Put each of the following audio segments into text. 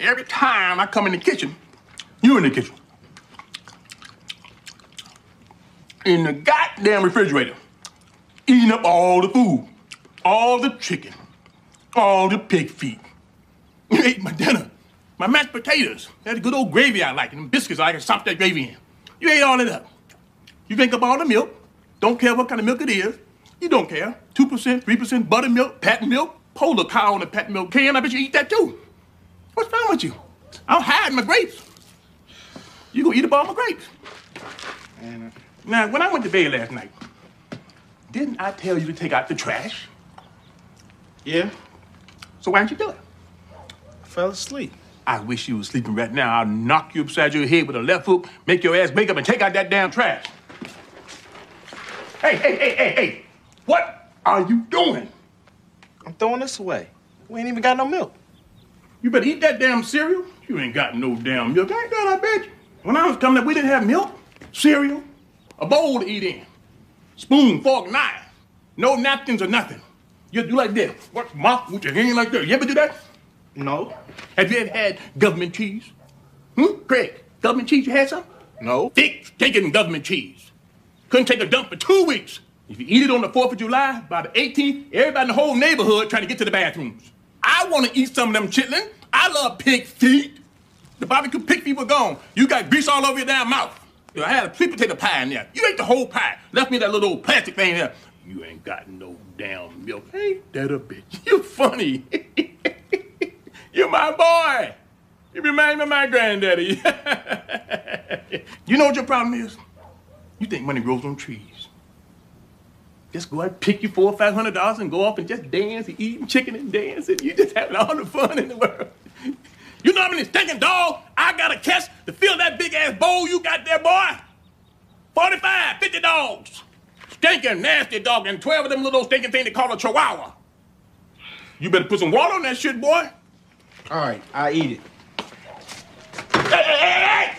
Every time I come in the kitchen, you in the kitchen. In the goddamn refrigerator, eating up all the food, all the chicken, all the pig feet. You ate my dinner, my mashed potatoes, that good old gravy I like, and them biscuits I can sop that gravy in. You ate all of that. You drink up all the milk, don't care what kind of milk it is. You don't care. 2%, 3% buttermilk, patent milk, polar cow on the patent milk can. I bet you eat that too. What's wrong with you? I'm hiding my grapes. You gonna eat up all my grapes. And, uh, now, when I went to bed last night, didn't I tell you to take out the trash? Yeah, So why didn't you do it? I fell asleep. I wish you was sleeping right now. I'll knock you upside your head with a left hook, make your ass wake up and take out that damn trash. Hey, hey, hey, hey, hey! What are you doing? I'm throwing this away. We ain't even got no milk. You better eat that damn cereal. You ain't got no damn milk. I ain't got, I bet you. When I was coming up, we didn't have milk, cereal, a bowl to eat in, spoon, fork, knife, no napkins or nothing. You do like this. What mouth with your hand like that? You ever do that? No. Have you ever had government cheese? Hmm? Craig, government cheese, you had some? No. Thick, stinking government cheese. Couldn't take a dump for two weeks. If you eat it on the 4th of July, by the 18th, everybody in the whole neighborhood trying to get to the bathrooms. I want to eat some of them chitlin. I love pig feet. The barbecue pig feet were gone. You got grease all over your damn mouth. You I had a sweet potato pie in there. You ate the whole pie. Left me that little old plastic thing there. You ain't got no damn milk. Ain't that a bitch? You funny. You're my boy. You remind me of my granddaddy. you know what your problem is? You think money grows on trees. Just go and pick you four or five hundred dollars and go off and just dance and eat chicken and dance and you just having all the fun in the world. You know how many stinking dog I gotta catch to fill that big ass bowl you got there, boy? 45, 50 dogs. Stinking, nasty dog, and 12 of them little stinking thing they call a chihuahua. You better put some water on that shit, boy. All right, I eat it. Hey, hey, hey, hey!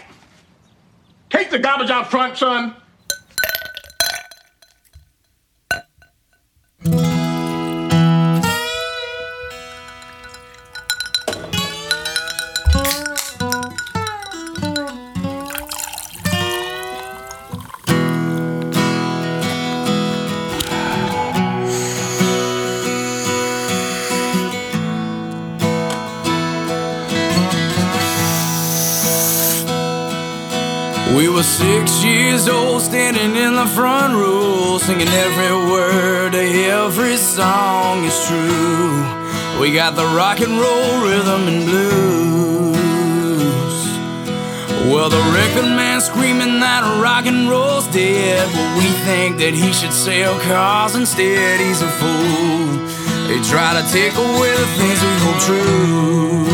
Take the garbage out front, son. Years old, standing in the front row, singing every word of every song is true. We got the rock and roll rhythm and blues. Well, the record man screaming that rock and roll's dead, but we think that he should sell cars instead. He's a fool. They try to take away the things we hold true.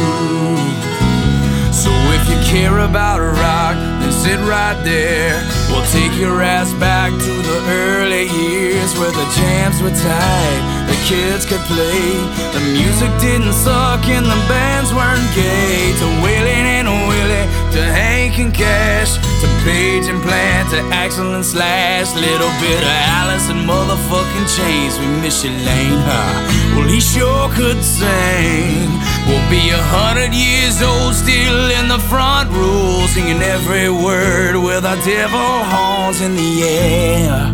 So if you care about rock, sit right there. We'll take your ass back to the early years where the jams were tight, the kids could play, the music didn't suck and the bands weren't gay. To Waylon and Willie, to Hank and Cash, to Page and Plant, to Axl and Slash, little bit of Alice and motherfucking Chains. We miss you, Layne, huh? Well, he sure could sing. We'll be a hundred years old, still in the front row, singing every word with our devil horns in the air.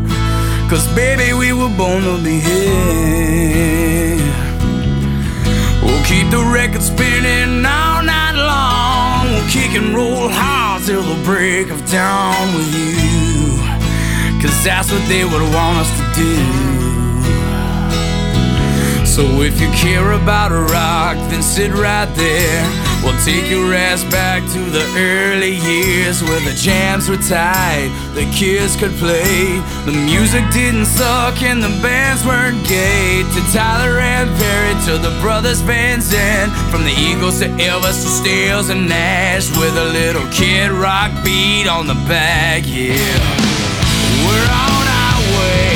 Cause baby, we were born to be here. We'll keep the record spinning kick and roll hard till the break of dawn with you. Cause that's what they would want us to do. So if you care about a rock, then sit right there. We'll take your ass back to the early years where the jams were tight, the kids could play, the music didn't suck and the bands weren't gay. To Tyler and Perry, to the brothers Van Zant, from the Eagles to Elvis to Stills and Nash, with a little Kid Rock beat on the back, yeah. We're on our way,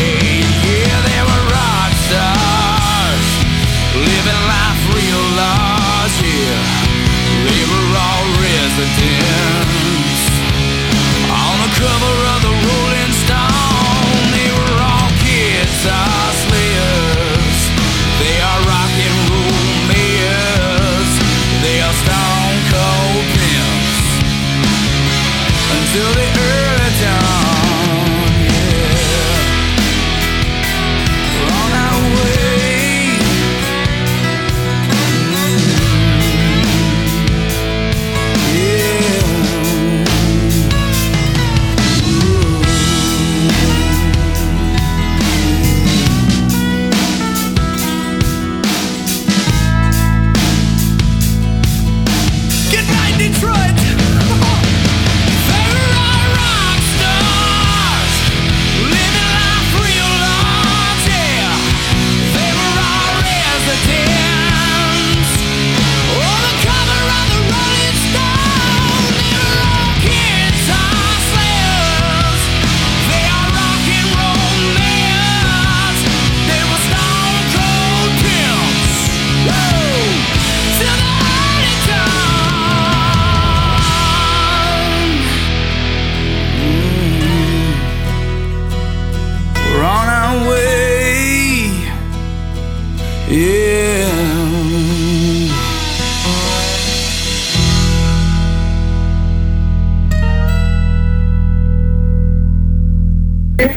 The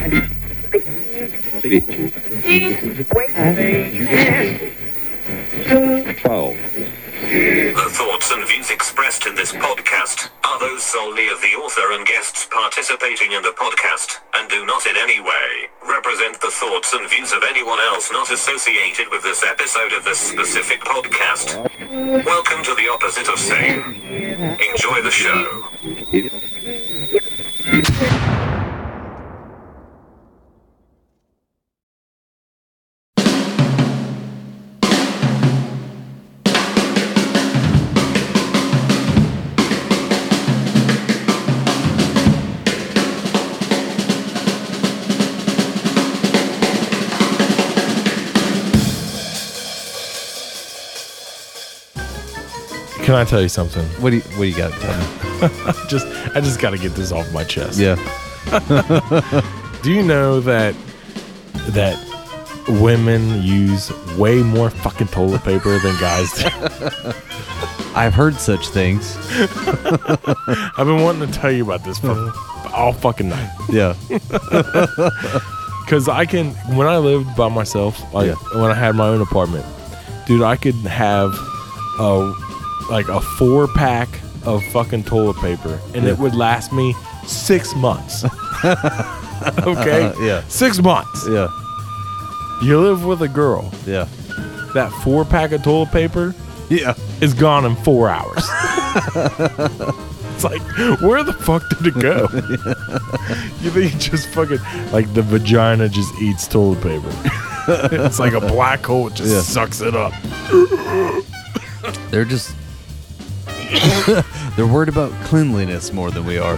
thoughts and views expressed in this podcast are those solely of the author and guests participating in the podcast, and do not in any way represent the thoughts and views of anyone else not associated with this episode of this specific podcast. Welcome to the opposite of sane. Enjoy the show. Can I tell you something? What do you, what do you got? to tell me? Just I just got to get this off my chest. Yeah. Do you know that that women use way more fucking toilet paper than guys do? I've heard such things. I've been wanting to tell you about this for all fucking night. Yeah. Cause I can when I lived by myself, like Yeah. when I had my own apartment, dude, I could have a like a four pack of fucking toilet paper, and it would last me six months. okay, Yeah. six months. Yeah. You live with a girl. Yeah. That four pack of toilet paper Yeah. is gone in four hours. it's like, where the fuck did it go? you think it just fucking like the vagina just eats toilet paper? it's like a black hole; it just Yeah. sucks it up. They're just they're worried about cleanliness more than we are.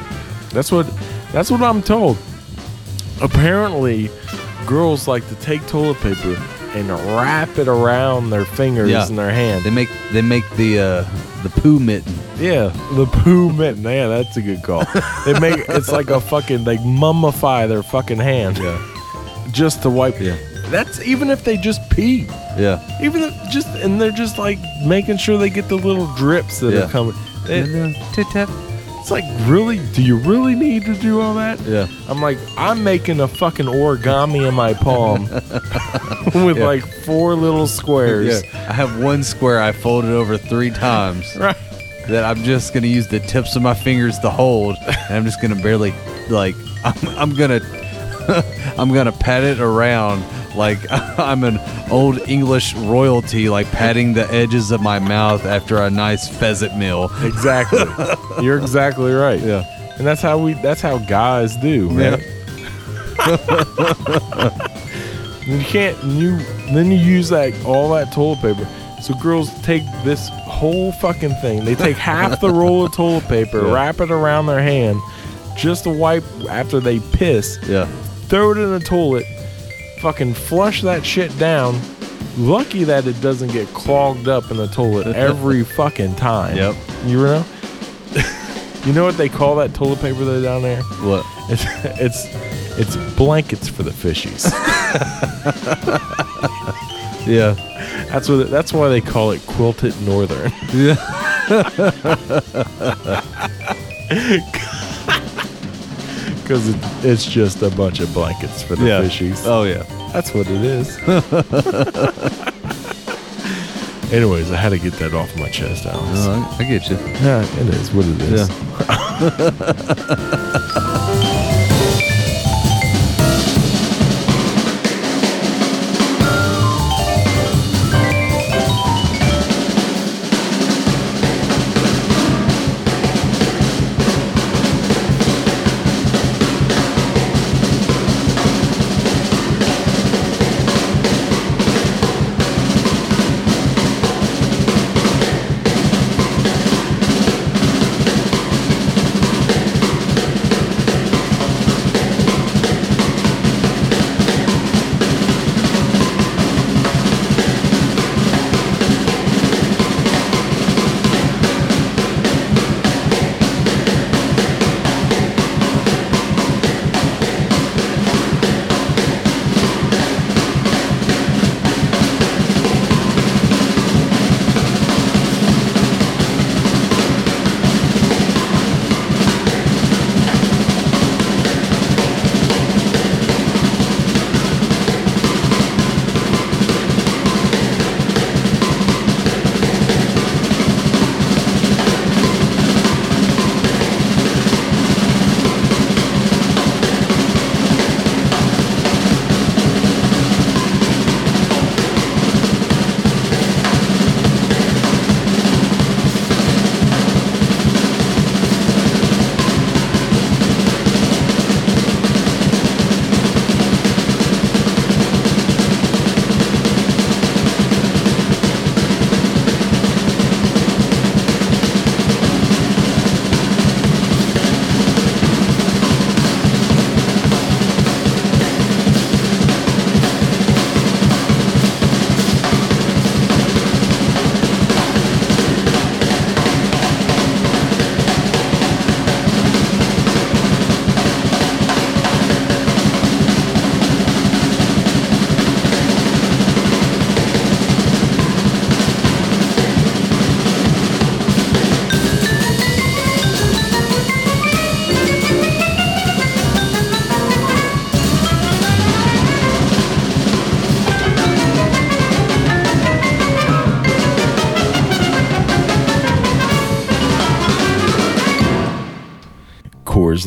That's what that's what I'm told. Apparently, girls like to take toilet paper and wrap it around their fingers Yeah. and their hand. They make they make the uh the poo mitten. Yeah, the poo mitten. Yeah, that's a good call. They make it's like a fucking they mummify their fucking hand. Yeah. Just to wipe. Yeah. That's even if they just pee. Yeah. Even if just and they're just like making sure they get the little drips that Yeah. are coming. It- Tit tap. it's like really, do you really need to do all that? Yeah. I'm like, I'm making a fucking origami in my palm with Yeah. like four little squares. Yeah. I have one square I folded over three times Right. that I'm just gonna use the tips of my fingers to hold, and I'm just gonna barely like I'm, I'm gonna I'm gonna pat it around like I'm an old English royalty, like patting the edges of my mouth after a nice pheasant meal. Exactly. You're exactly right. Yeah. And that's how we that's how guys do, man. you can't you then you use that all that toilet paper. So girls take this whole fucking thing. They take half the roll of toilet paper, Yeah. wrap it around their hand, just to wipe after they piss, Yeah. throw it in the toilet, fucking flush that shit down. Lucky that it doesn't get clogged up in the toilet every fucking time. Yep. You know? you know what they call that toilet paper though down there? What? It's it's it's blankets for the fishies. Yeah. That's what that's why they call it quilted northern. Yeah. Because it, it's just a bunch of blankets for the Yeah. fishies. Oh yeah. That's what it is. Anyways, I had to get that off my chest, Alex. I, oh, I get you. Yeah, it is what it is. Coors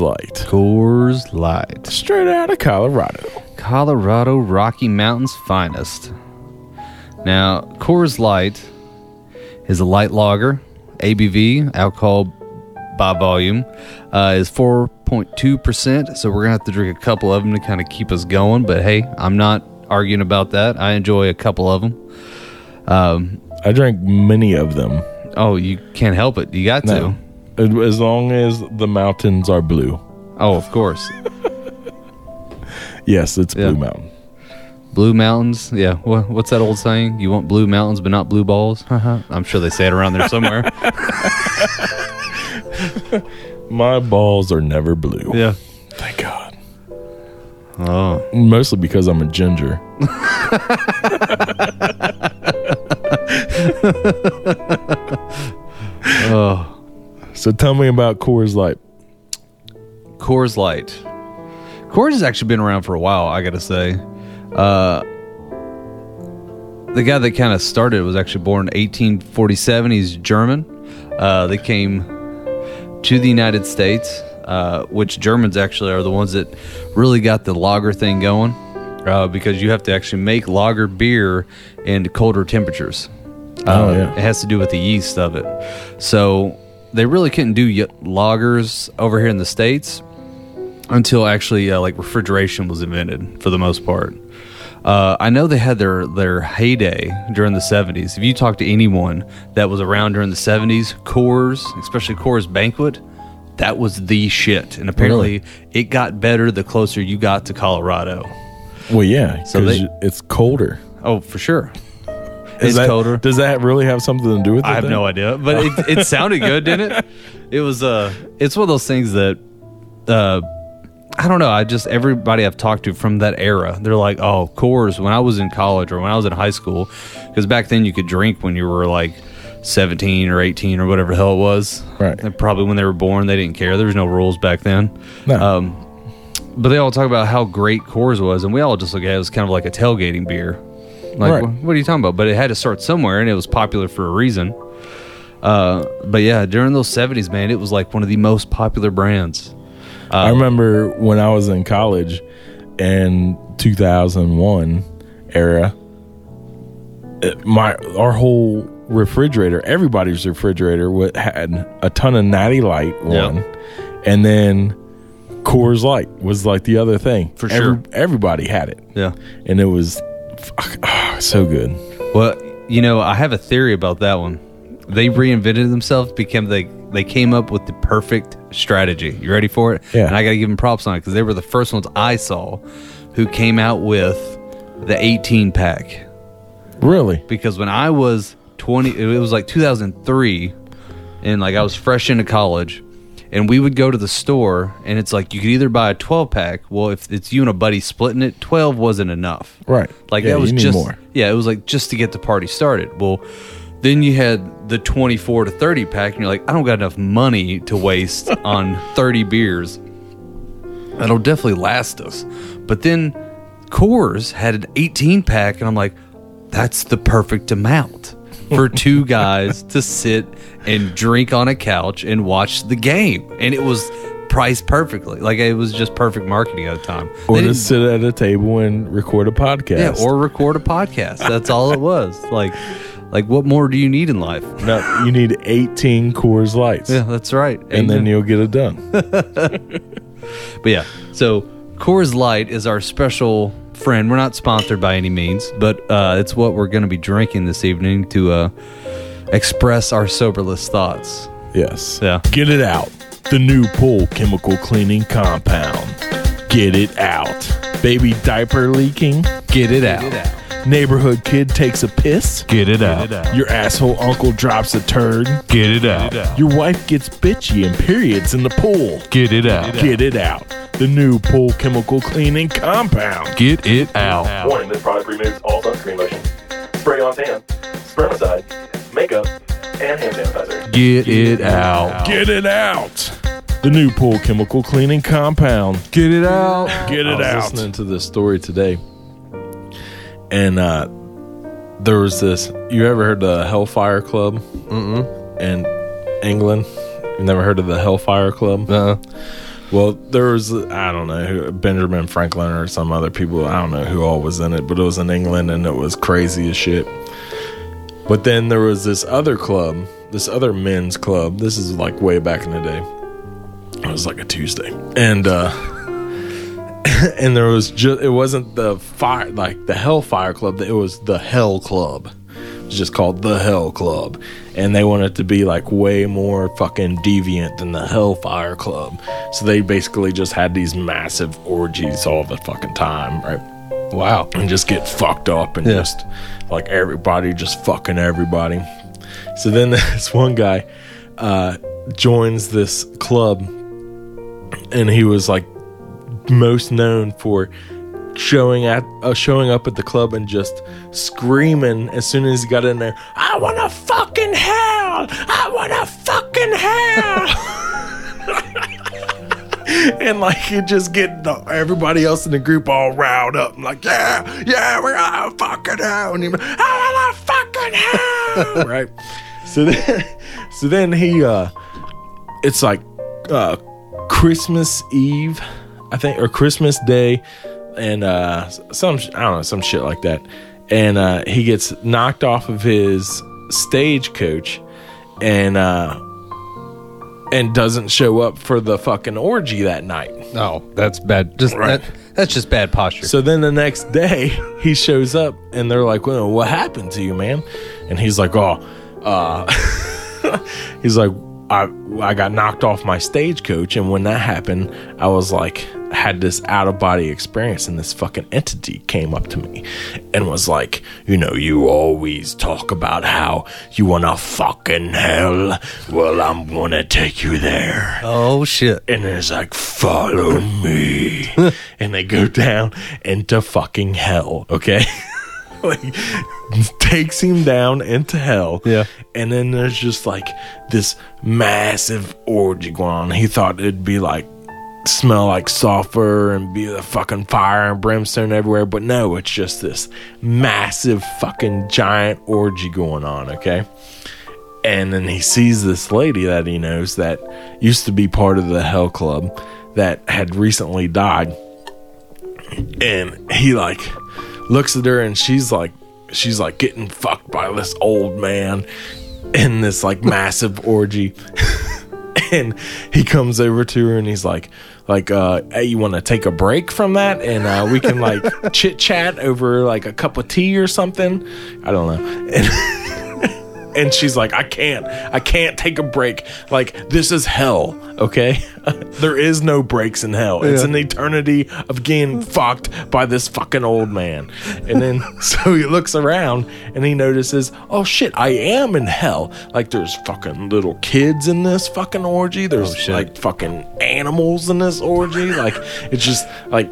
Light. Coors Light. Straight out of Colorado. Colorado Rocky Mountain's finest. Now, Coors Light is a light lager. ABV, alcohol by volume, uh, is 4.2%. So we're going to have to drink a couple of them to kind of keep us going. But hey, I'm not arguing about that. I enjoy a couple of them. Um, I drank many of them. oh, you can't help it. You got No. to. As long as the mountains are blue. Oh, of course. Yes, it's Yeah. Blue Mountain. Blue mountains. Yeah. What, what's that old saying? You want blue mountains, but not blue balls? Uh-huh. I'm sure they say it around there somewhere. My balls are never blue. yeah. Thank God. Oh. Mostly because I'm a ginger. Oh. So tell me about Coors Light. Coors Light. Coors has actually been around for a while, I gotta say. Uh, the guy that kind of started was actually born in 1847. He's German. Uh, they came to the United States, uh, which Germans actually are the ones that really got the lager thing going uh, because you have to actually make lager beer in colder temperatures. Oh, Uh, yeah. It has to do with the yeast of it. So they really couldn't do y- lagers over here in the States until actually uh, like refrigeration was invented for the most part. Uh, I know they had their their heyday during the 70s. If you talk to anyone that was around during the 70s, Coors, especially Coors Banquet, that was the shit. And apparently, it got better the closer you got to Colorado. Well, yeah, So they- it's colder. Oh, for sure. Is it's that- colder. Does that really have something to do with it? I have then? no idea, but it, it sounded good, didn't it? It was uh, it's one of those things that, uh, I don't know. I just everybody I've talked to from that era, they're like, oh, Coors. When I was in college or when I was in high school, because back then you could drink when you were like seventeen or eighteen or whatever the hell it was. Right. And probably when they were born, they didn't care. There was no rules back then. No. Um, but they all talk about how great Coors was, and we all just look at it as kind of like a tailgating beer. Like, Right. wh- what are you talking about? But it had to start somewhere, and it was popular for a reason. Uh, but yeah, during those seventies, man, it was like one of the most popular brands. I remember when I was in college in 2001 era, it- my our whole refrigerator, everybody's refrigerator had a ton of Natty Light Yeah. one, and then Coors Light was like the other thing. For Every- sure. everybody had it, Yeah. and it was fuck, Ah, so good. Well, you know, I have a theory about that one. They reinvented themselves, became they they came up with the perfect strategy. You ready for it? Yeah. And I got to give them props on it because they were the first ones I saw who came out with the 18 pack. Really, because when I was 20, it was like 2003, and like I was fresh into college, and we would go to the store, and it's like you could either buy a 12 pack. Well, if it's you and a buddy splitting it, 12 wasn't enough. right? Like Yeah, that was just more. yeah, it was like just to get the party started. Well, then you had the 24 to 30 pack, and you're like, I don't got enough money to waste on 30 beers. That'll definitely last us. But then Coors had an 18 pack, and I'm like, that's the perfect amount for two guys to sit and drink on a couch and watch the game. And it was priced perfectly. Like it was just perfect marketing at the time. Or to sit at a table and record a podcast. yeah, or record a podcast. That's all it was. Like, like what more do you need in life? no, you need 18 Coors Lights, Yeah, that's right. and then you'll get it done. But yeah, so Coors Light is our special friend. We're not sponsored by any means, but uh, it's what we're going to be drinking this evening to uh, express our soberless thoughts. Yes. Yeah. Get it out. The new pool chemical cleaning compound. Get it out. Baby diaper leaking. Get it out. Neighborhood kid takes a piss. Get it out. Your asshole uncle drops a turd. Get it out. Your wife gets bitchy and periods in the pool. Get it out. Get it out. The new pool chemical cleaning compound. Get it out. Warning, this product removes all sunscreen lotion, spray on tan, spermicide, makeup, and hand sanitizer. Get it out. Get it out. The new pool chemical cleaning compound. Get it out. Get it I it was out. listening to this story today. And uh, there was this. You ever heard the Hellfire Club? Mm-mm. In England, you never heard of the Hellfire Club? Uh, Well, there was I don't know Benjamin Franklin or some other people. I don't know who all was in it, but it was in England and it was crazy as shit. But then there was this other club, this other men's club. This is like way back in the day. It was like a Tuesday, and uh and there was just it wasn't the fire like the Hellfire Club. It was the Hell Club. It was just called the Hell Club, and they wanted to be like way more fucking deviant than the Hellfire Club. So they basically just had these massive orgies all the fucking time, right? Wow. and just get fucked up and Yeah. just like everybody just fucking everybody. So then this one guy uh, joins this club, and he was like most known for showing at uh, showing up at the club and just screaming as soon as he got in there. I want to fucking hell! I want to fucking hell! and like he just get the, everybody else in the group all riled up. and like, yeah, yeah, we're gonna fucking hell, and he, I wanna fucking hell, right? So then, so then he, uh, it's like, uh, Christmas Eve, I think, or Christmas Day, and uh, some I don't know, some shit like that, and uh, he gets knocked off of his stagecoach, and uh, and doesn't show up for the fucking orgy that night. Oh, that's bad. Just Right. that, that's just bad posture. So then the next day he shows up and they're like, well, what happened to you, man? And he's like, oh, uh, he's like, I, I got knocked off my stagecoach. And when that happened, I was like, had this out of body experience and this fucking entity came up to me and was like, you know, you always talk about how you want to fucking hell. Well, I'm going to take you there oh shit. and it's like follow me and they go down into fucking hell okay like takes him down into hell. Yeah. and then there's just like this massive orgy going on. He thought it'd be like smell like sulfur and be the fucking fire and brimstone everywhere. But no it's just this massive fucking giant orgy going on okay? And then he sees this lady that he knows that used to be part of the hell club that had recently died. And he like looks at her and she's like she's like getting fucked by this old man in this like massive orgy. And he comes over to her and he's like like uh hey you want to take a break from that? And uh we can like chit chat over like a cup of tea or something. I don't know. And and she's like i can't. I can't take a break. Like this is hell okay? There is no breaks in hell. It's an eternity of getting fucked by this fucking old man. And then so he looks around and he notices oh shit i am in hell. Like there's fucking little kids in this fucking orgy. There's oh, like fucking animals in this orgy. Like it's just like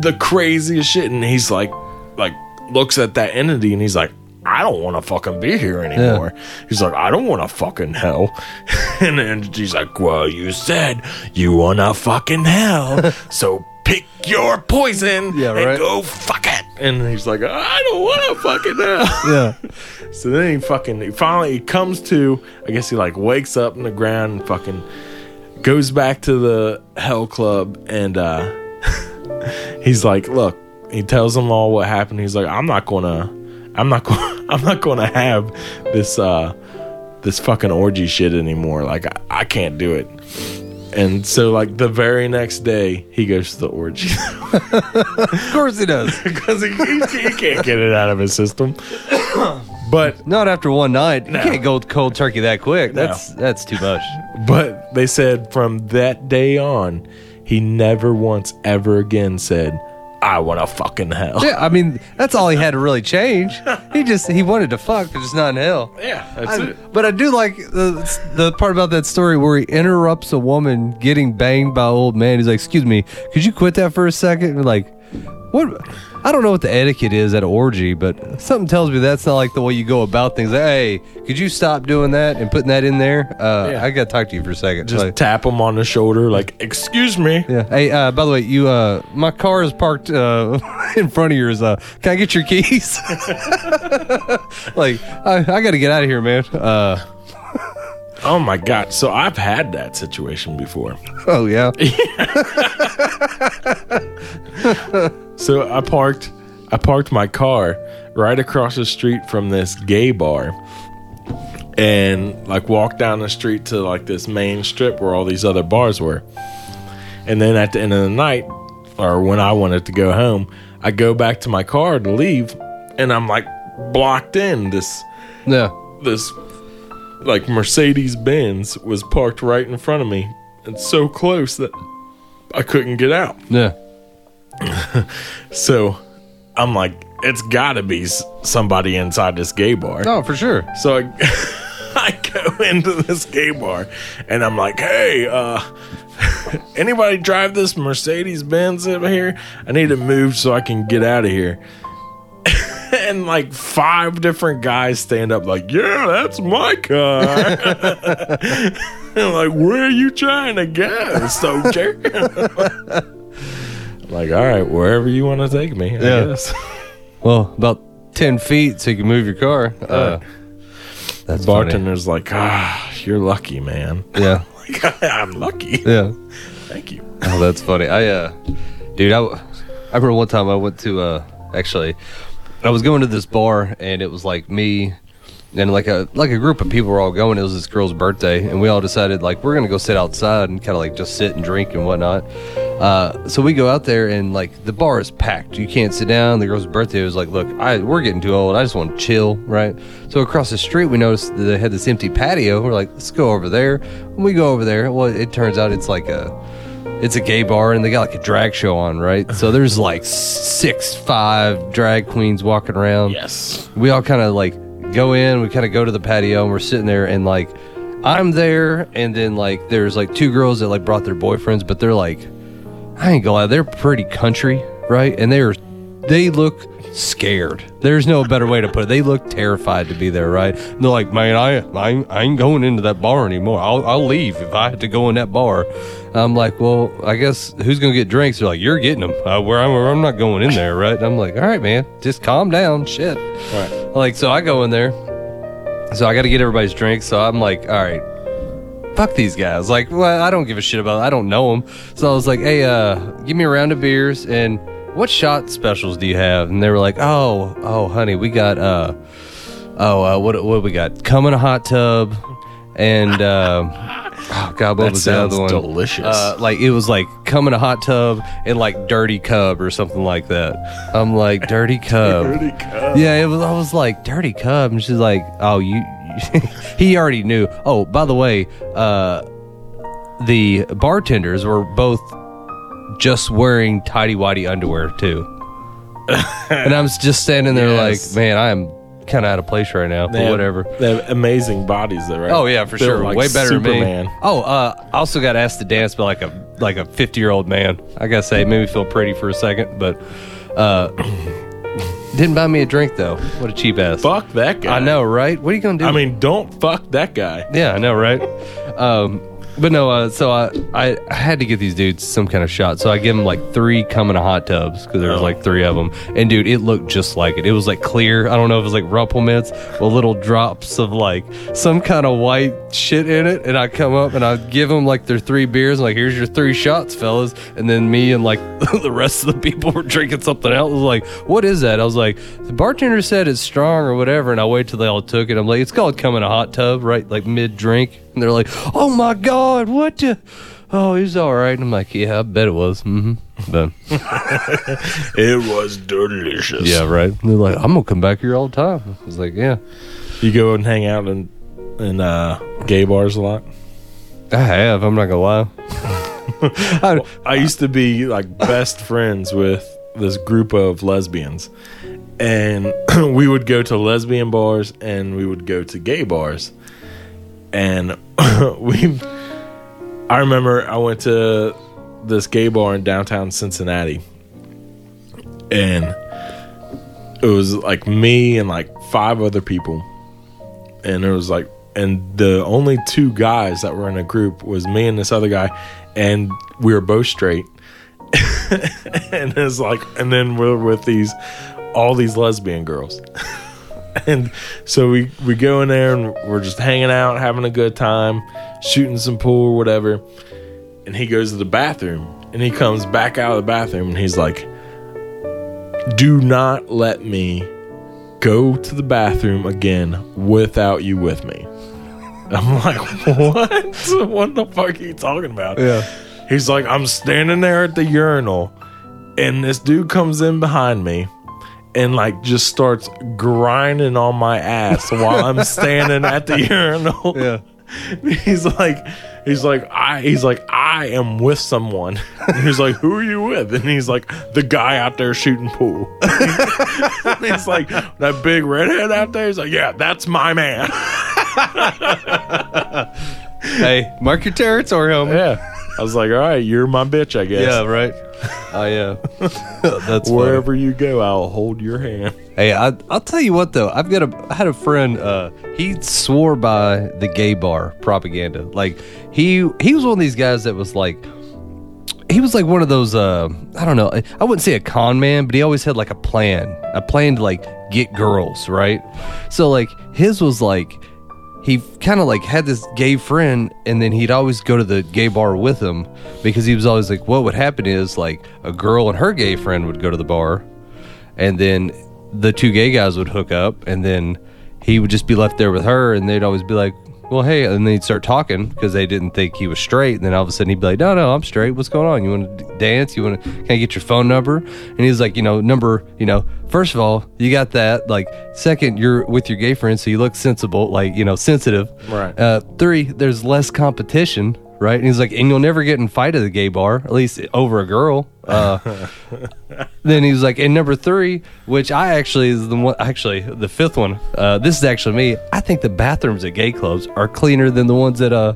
the craziest shit. And he's like like looks at that entity and he's like I don't want to fucking be here anymore. He's like, I don't want to fucking hell. and then she's like, Well, you said you want to fucking hell. so pick your poison Yeah, and right. go fuck it. And he's like, I don't want to fucking hell. Yeah. So then he fucking he finally he comes to. I guess he like wakes up in the ground and fucking goes back to the hell club and uh he's like, look. He tells them all what happened. He's like, I'm not gonna, I'm not going, I'm not gonna have this uh this fucking orgy shit anymore. Like I, I can't do it. And so like the very next day he goes to the orgy Of course he does. because he, he, he can't get it out of his system. But Not after one night. No. You can't go cold turkey that quick. That's that's too much. But they said from that day on, he never once ever again said, I want to fucking hell. Yeah, I mean that's all he had to really change. He just he wanted to fuck, but just not in hell. Yeah, that's I- it. But I do like the the part about that story where he interrupts a woman getting banged by an old man. He's like, "Excuse me, could you quit that for a second? And like, what? I don't know what the etiquette is at an orgy, but something tells me that's not like the way you go about things. Hey, could you stop doing that and putting that in there? Uh, Yeah. I got to talk to you for a second. Just Like, tap him on the shoulder, like, excuse me. yeah. Hey, uh, by the way, you uh, my car is parked uh, in front of yours. Uh, can I get your keys? like, I, I got to get out of here, man. Uh, Oh my god! So I've had that situation before. Oh yeah. So I parked I parked my car right across the street from this gay bar and like walked down the street to like this main strip where all these other bars were. And then at the end of the night or when I wanted to go home, I go back to my car to leave and I'm like blocked in this Yeah. this like Mercedes Benz was parked right in front of me and so close that I couldn't get out. Yeah. So I'm like, it's got to be somebody inside this gay bar. Oh, for sure. So I, I go into this gay bar and I'm like, hey, uh, anybody drive this Mercedes Benz over here? I need to move so I can get out of here. and like five different guys stand up, like, yeah, that's my car. and like, where are you trying to go, soldier? Like, all right, wherever you want to take me, I Yeah. guess. Well, about ten feet so you can move your car. Uh, that's funny. Bartender's like, ah, you're lucky, man. Yeah. Like, I'm lucky. Yeah. Thank you. Oh, that's funny. I, uh, dude, I, I remember one time I went to, uh, actually, I was going to this bar and it was like me and like a like a group of people were all going. It was this girl's birthday, and we all decided like we're gonna go sit outside and kind of like just sit and drink and whatnot. Uh, so we go out there and like the bar is packed. You can't sit down. The girl's birthday was like, look, I we're getting too old. I just want to chill, right? So across the street, we noticed they had this empty patio. We're like, let's go over there. We go over there, well, it turns out it's like a it's a gay bar and they got like a drag show on, right? So there's like six, five drag queens walking around. Yes. We all kind of like go in, we kind of go to the patio and we're sitting there and like I'm there and then like there's like two girls that like brought their boyfriends, but they're like I ain't gonna lie, they're pretty country, right? And they're they look scared. There's no better way to put it. They look terrified to be there, right? And they're like, man, I, I, ain't- I ain't going into that bar anymore. I'll, I'll leave if I had to go in that bar. I'm like, well, I guess who's gonna get drinks? They're like, you're getting them. Uh, where I'm, I'm not going in there, right? And I'm like, all right, man, just calm down, shit. Right. Like, so I go in there. So I got to get everybody's drinks. So I'm like, all right, fuck these guys. Like, well, I don't give a shit about. It. I don't know them. So I was like, hey, uh, give me a round of beers and what shot specials do you have? And they were like, oh, oh, honey, we got, uh, oh, uh, what, what we got? Come in a hot tub and, uh, oh god, what That was the sounds other one? delicious. Uh, like it was like come in a hot tub and like dirty cub or something like that. I'm like dirty cub. Dirty cub. Yeah, it was. I was like dirty cub, and she's like, "Oh, you." he already knew. Oh, by the way, uh, the bartenders were both just wearing tidy whitey underwear too, and I'm just standing there Yes. like, man, I am kind of out of place right now, They but have- whatever. They have amazing bodies, though, right? Oh yeah, for Built sure. like Way better Superman. than me. Oh, uh, I also got asked to dance by like a like a fifty year old man. I gotta say, it made me feel pretty for a second, but uh, didn't buy me a drink though. What a cheap ass. Fuck that guy. I know, right? What are you gonna do? I mean, don't fuck that guy. yeah, I know, right? Um, but no, uh, so I, I had to get these dudes some kind of shot. So I give them like three coming to hot tubs because there was like three of them. And dude, it looked just like it. It was like clear. I don't know if it was like Rumple Minze with little drops of like some kind of white shit in it. And I come up and I give them like their three beers. like, here's your three shots, fellas. And then me and like the rest of the people were drinking something else. I was like, what is that? I was like, the bartender said it's strong or whatever. And I wait till they all took it. I'm like, it's called coming a hot tub, right? Like mid drink. And they're like, oh my God, what the? Oh, he's all right. And I'm like, yeah, I bet it was. Mm-hmm. But It was delicious. yeah, right. And they're like, I'm gonna come back here all the time. I was like, yeah, You go and hang out in in uh, gay bars a lot. I have. I'm not gonna lie. I, I used to be like best friends with this group of lesbians, and we would go to lesbian bars and we would go to gay bars, and we. I remember I went to this gay bar in downtown Cincinnati, and it was like me and like five other people, and it was like and the only two guys that were in a group was me and this other guy and we were both straight. And it's like and then we're with these all these lesbian girls and so we we go in there and we're just hanging out, having a good time, shooting some pool or whatever. And he goes to the bathroom and he comes back out of the bathroom and he's like, "Do not let me go to the bathroom again without you with me." I'm like, "What? what the fuck are you talking about?" Yeah. He's like, I'm standing there at the urinal, and this dude comes in behind me and like just starts grinding on my ass while I'm standing at the urinal. Yeah. He's like, he's like, I, he's like, I am with someone. he's like, who are you with? And he's like, the guy out there shooting pool. And he's like, that big redhead out there. He's like, yeah, that's my man. Hey, mark your territory, homie. yeah. I was like, all right, you're my bitch, I guess. Yeah, right. Oh yeah. That's funny. Wherever you go, I'll hold your hand. Hey, I, I'll tell you what though. I've got a. I had a friend. Uh, he swore by the gay bar propaganda. Like he he was one of these guys that was like. He was like one of those. Uh, I don't know. I wouldn't say a con man, but he always had like a plan. A plan to like get girls, right? So like his was like he kind of like had this gay friend and then he'd always go to the gay bar with him because he was always like what would happen is like a girl and her gay friend would go to the bar and then the two gay guys would hook up and then he would just be left there with her and they'd always be like well hey and then he'd start talking because they didn't think he was straight. And then all of a sudden he'd be like no no i'm straight. What's going on? You want to dance? You want to can i get your phone number? And he's like you know number you know first of all you got that like second you're with your gay friend so you look sensible like you know sensitive. Right. uh three there's less competition right and he's like and you'll never get in fight at the gay bar at least over a girl uh then he was like, and number three, which I actually is the one, actually the fifth one. Uh, this is actually me. I think the bathrooms at gay clubs are cleaner than the ones at uh,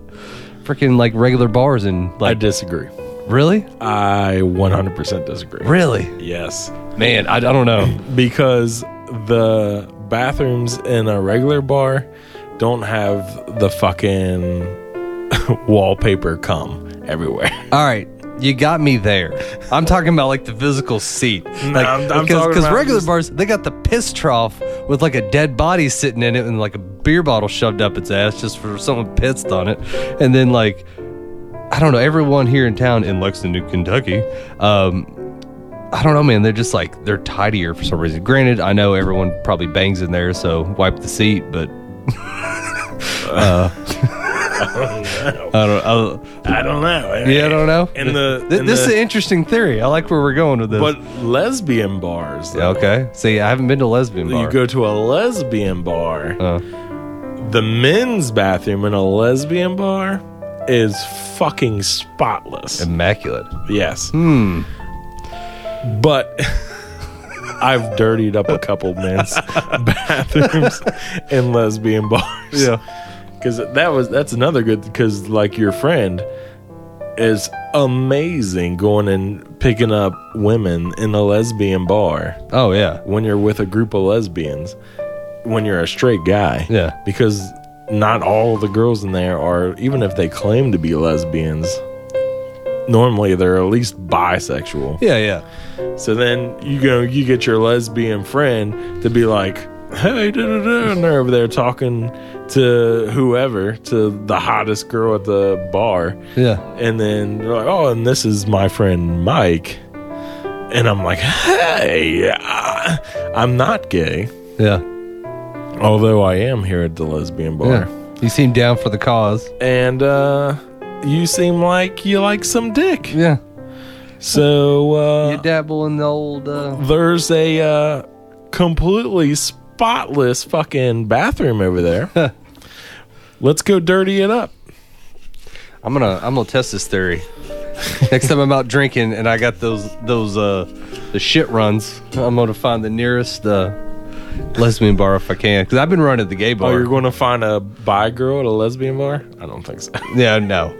freaking like regular bars and I disagree. really, I 100% disagree. really, Yes. man, I, I don't know. Because the bathrooms in a regular bar don't have the fucking wallpaper come everywhere. All right. You got me there. I'm talking about like the physical seat. like, I'm- I'm because talking about regular just- bars, they got the piss trough with like a dead body sitting in it and like a beer bottle shoved up its ass just for someone pissed on it. And then like, I don't know, everyone here in town in Lexington, Kentucky, um, I don't know, man. They're just like they're tidier for some reason. Granted, I know everyone probably bangs in there, so wipe the seat. But uh, I don't. I don't I don't know. yeah, I don't know. In the, Th- in this is an interesting theory. I like where we're going with this. but lesbian bars. Though, okay. See, I haven't been to a lesbian bar. You go to a lesbian bar. Uh, The men's bathroom in a lesbian bar is fucking spotless. immaculate. Yes. Hmm. But I've dirtied up a couple men's bathrooms in lesbian bars. Yeah. Cuz that was that's another good cuz like your friend is amazing going and picking up women in a lesbian bar Oh yeah. when you're with a group of lesbians when you're a straight guy. Yeah. Because not all the girls in there are even if they claim to be lesbians normally they're at least bisexual. Yeah, yeah. So then you go, you get your lesbian friend to be like, "Hey, da da da," and they're over there talking to whoever, to the hottest girl at the bar, Yeah. and then they're like, "Oh, and this is my friend Mike," and I'm like, "Hey, I, I'm not gay, Yeah. although I am here at the lesbian bar, Yeah. You seem down for the cause. and uh, you seem like you like some dick." Yeah. So uh, You dabble in the old uh there's a uh, completely spotless fucking bathroom over there. Let's go dirty it up. I'm gonna I'm gonna test this theory. Next time I'm out drinking and I got those those uh the shit runs, I'm gonna find the nearest uh lesbian bar if I can. Because I've been running the gay bar. Oh, you're going to find a bi girl at a lesbian bar? I don't think so. yeah, no.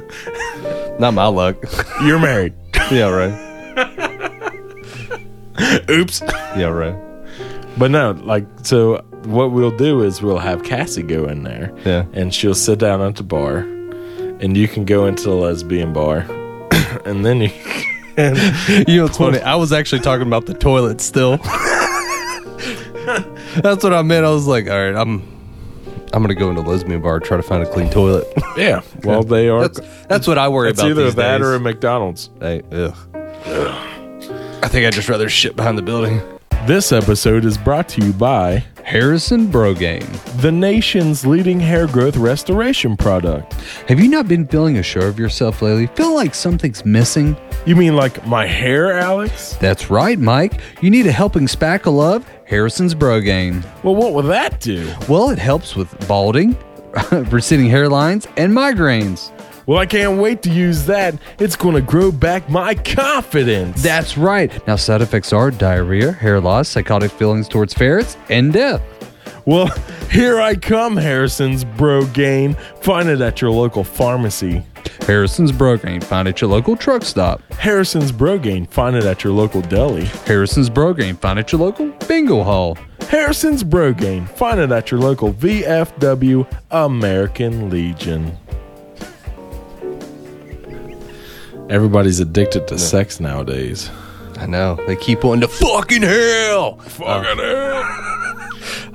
Not my luck. You're married. yeah, right. Oops. Yeah, right. But no, like, so what we'll do is we'll have Cassie go in there. Yeah. And she'll sit down at the bar, and you can go into the lesbian bar, and then you. You know what's funny? I was actually talking about the toilet still. That's what I meant. I was like, all right, I'm I'm gonna go into lesbian bar try to find a clean toilet. Yeah. Well, they are. that's that's what I worry it's about. either that days. or a McDonald's. Hey, ugh. I think I'd just rather shit behind the building. This episode is brought to you by Harrison Brogaine. the nation's leading hair growth restoration product. Have you not been feeling assured of yourself lately? Feel like something's missing? You mean like my hair, Alex? That's right, Mike. You need a helping spackle of Harrison's Brogaine. Well, what will that do? Well, it helps with balding, receding hairlines, and migraines. Well, I can't wait to use that. It's going to grow back my confidence. That's right. Now, side effects are diarrhea, hair loss, psychotic feelings towards ferrets, and death. well, here I come, Harrison's Brogaine. Find it at your local pharmacy. Harrison's Brogaine. Find it at your local truck stop. Harrison's Brogaine. Find it at your local deli. Harrison's Brogaine. Find it at your local bingo hall. Harrison's Brogaine. Find it at your local VFW American Legion. Everybody's addicted to sex nowadays. I know they keep wanting to fucking hell. Fucking hell.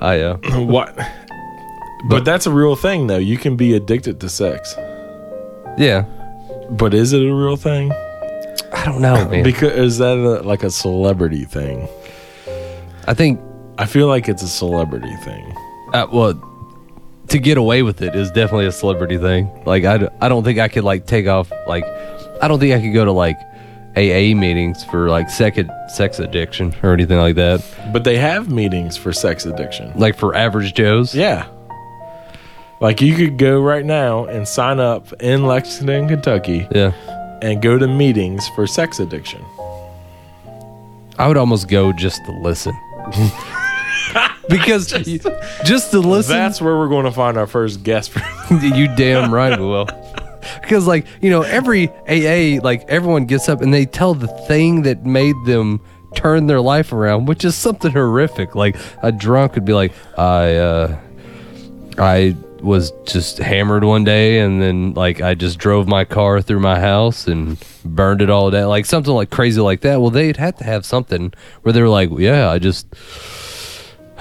I uh, what? But that's a real thing, though. You can be addicted to sex. yeah. But is it a real thing? I don't know, man. Because is that a, like a celebrity thing? I think I feel like it's a celebrity thing. uh, well, to get away with it is definitely a celebrity thing. Like I, d- I don't think I could like take off like I don't think I could go to like AA meetings for like sex sex addiction or anything like that. But they have meetings for sex addiction. Like for average Joes. Yeah. Like you could go right now and sign up in Lexington, Kentucky, Yeah. and go to meetings for sex addiction. I would almost go just to listen. because you- just to listen That's where we're going to find our first guest. you damn right we will. Because like you know, every AA like everyone gets up and they tell the thing that made them turn their life around, which is something horrific. Like a drunk would be like, I uh, I was just hammered one day and then like I just drove my car through my house and burned it all down. Like something like crazy like that. Well, they'd have to have something where they were like, yeah, I just.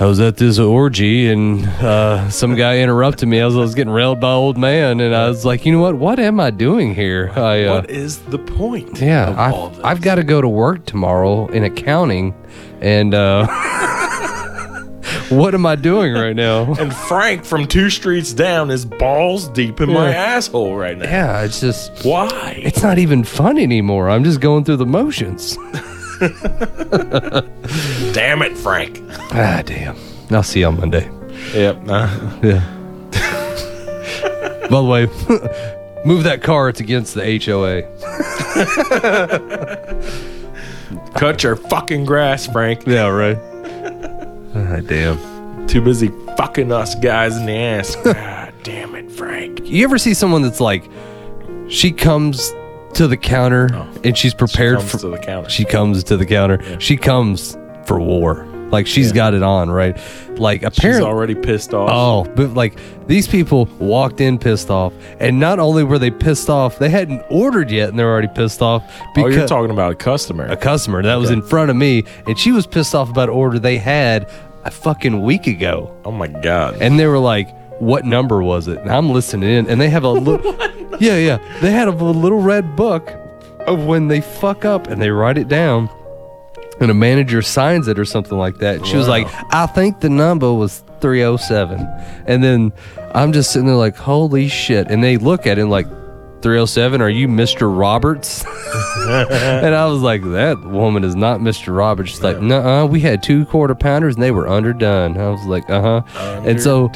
I was at this orgy and uh, some guy interrupted me as I was getting railed by old man, and I was like, you know what? What am I doing here? I uh, what is the point? yeah, I? I've got to go to work tomorrow in accounting, and uh, what am I doing right now? And Frank from two streets down is balls deep in my asshole right now. Yeah, it's just Why? it's not even fun anymore. I'm just going through the motions. Damn it, Frank. Ah, damn. I'll see you on Monday. Yep. nah. Yeah. By the way, move that car. It's against the HOA. Cut your fucking grass, Frank. Yeah, right. Ah, damn. Too busy fucking us guys in the ass. God damn it, Frank. You ever see someone that's like, she comes to the counter oh. and she's prepared comes for to the counter. She comes to the counter. She comes for war. Like she's got it on, right? Like She's apparently. already pissed off. Oh, but like these people walked in pissed off, and not only were they pissed off, they hadn't ordered yet, and they're already pissed off Oh, because you're talking about a customer. a customer that was in front of me, and she was pissed off about an order they had a fucking week ago. oh my god. And they were like, "What number was it?" And I'm listening in, and they have a little, yeah, yeah. They had a little red book of when they fuck up, and they write it down, and a manager signs it or something like that. And she was like, "I think the number was 307," and then I'm just sitting there like, "Holy shit!" And they look at it and like. 307 are you mr roberts and i was like that woman is not mr roberts she's like no uh, we had two quarter pounders and they were underdone i was like uh-huh and so.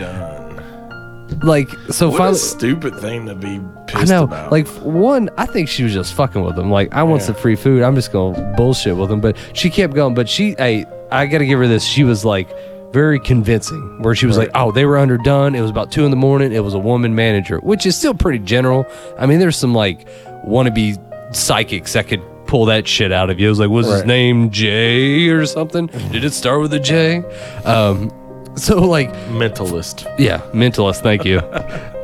Like so What finally a stupid thing to be I pissed know. about. like one I think she was just fucking with him. Like I want Yeah. some free food. I'm just gonna bullshit with him. But she kept going. But she hey I gotta give her this. She was like very convincing. Where she was like oh they were underdone. It was about two in the morning. It was a woman manager which is still pretty general. I mean there's some like wannabe psychics that could pull that shit out of you. It was like was his name? Jay or something? Did it start with a J? Um so like mentalist. yeah, mentalist. Thank you.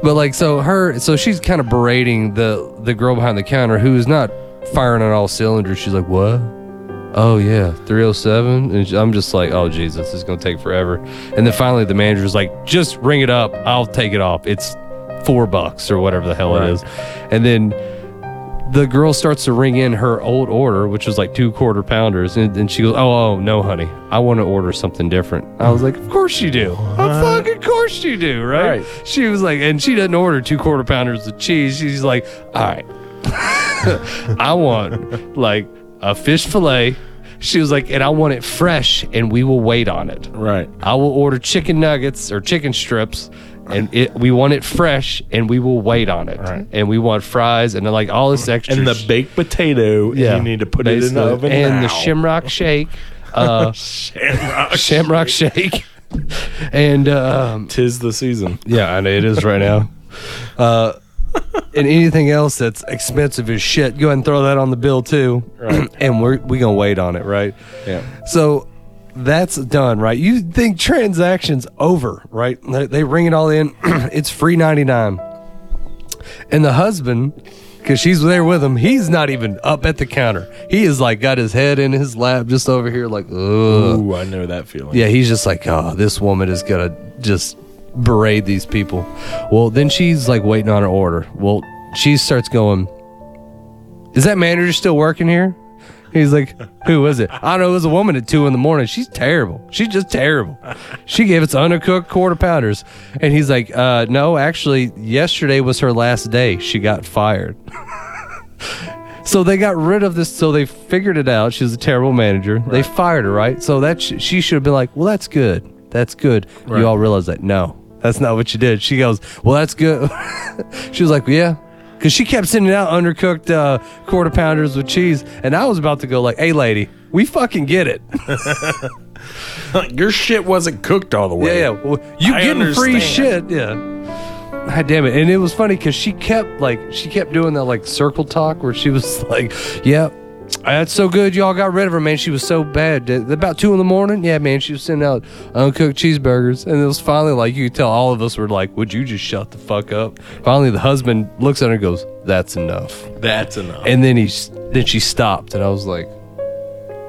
but like, so her, so she's kind of berating the the girl behind the counter who's not firing on all cylinders. She's like, "What? oh yeah, 307. And I'm just like, oh Jesus, this is gonna take forever. And then finally the manager's like, just ring it up. I'll take it off. It's four bucks or whatever the hell Right. it is. And then the girl starts to ring in her old order, which was like two quarter pounders, and, and she goes, "Oh, oh, no, honey, I want to order something different." I was like, "Of course you do, of fucking course you do, right?" Right. She was like, and she doesn't order two quarter pounders of cheese. She's like, "All right, I want like a fish fillet." She was like, "And I want it fresh, and we will wait on it." Right. I will order chicken nuggets or chicken strips, and it, we want it fresh, and we will wait on it. Right. And we want fries and like all this extra. And the baked potato, yeah. you need to put it in the oven And now. the Shamrock Shake, uh, Shamrock. Shamrock Shake, and um, Tis the season. yeah, I know it is right now. Uh, and anything else that's expensive as shit, go ahead and throw that on the bill too. Right. and we're we gonna wait on it, right? Yeah. So that's done, right? You think transactions over, right? They, they ring it all in. it's free ninety nine, and the husband, because she's there with him, he's not even up at the counter. He is like got his head in his lap, just over here, like, ugh. Ooh, I know that feeling. Yeah, he's just like, oh, this woman is gonna just berate these people. Well, then she's like waiting on her order. Well, she starts going, Is that manager still working here? He's like, Who is it? I don't know. It was a woman at two in the morning. She's terrible. She's just terrible. She gave us undercooked quarter pounders. And he's like, uh, No, actually, yesterday was her last day. She got fired. So they got rid of this. So they figured it out. She was a terrible manager. They fired her, right? So that sh- she should have been like, "Well, that's good. That's good." Right. You all realize that? No, that's not what you did. She goes, "Well, that's good." she was like, "Yeah," because she kept sending out undercooked uh, quarter pounders with cheese, and I was about to go like, "Hey, lady, we fucking get it." Your shit wasn't cooked all the way. Yeah, yeah. Well, you I getting free shit? understand. Yeah. God damn it! And it was funny because she kept like she kept doing that like circle talk where she was like, "Yeah, that's so good. Y'all got rid of her, man. She was so bad. About two in the morning, yeah, man. She was sending out uh, uncooked cheeseburgers, and it was finally like you could tell all of us were like, "Would you just shut the fuck up?" Finally, the husband looks at her and goes, "That's enough." That's enough. And then he then she stopped, and I was like,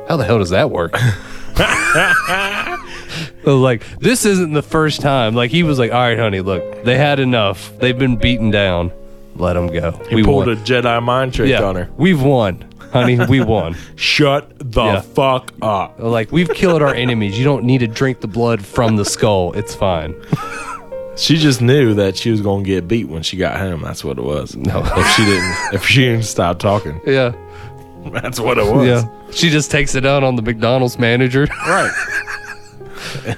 "How the hell does that work?" I was like, "This isn't the first time." Like he was like, "All right, honey, look, they had enough. They've been beaten down. Let them go. he pulled won. a Jedi mind trick yeah, on her. we've won, honey. We won. Shut the Yeah. fuck up. like we've killed our enemies. You don't need to drink the blood from the skull. It's fine." She just knew that she was going to get beat when she got home. That's what it was. No. if she didn't, if she didn't stop talking, Yeah, that's what it was. yeah. She just takes it out on the McDonald's manager. Right.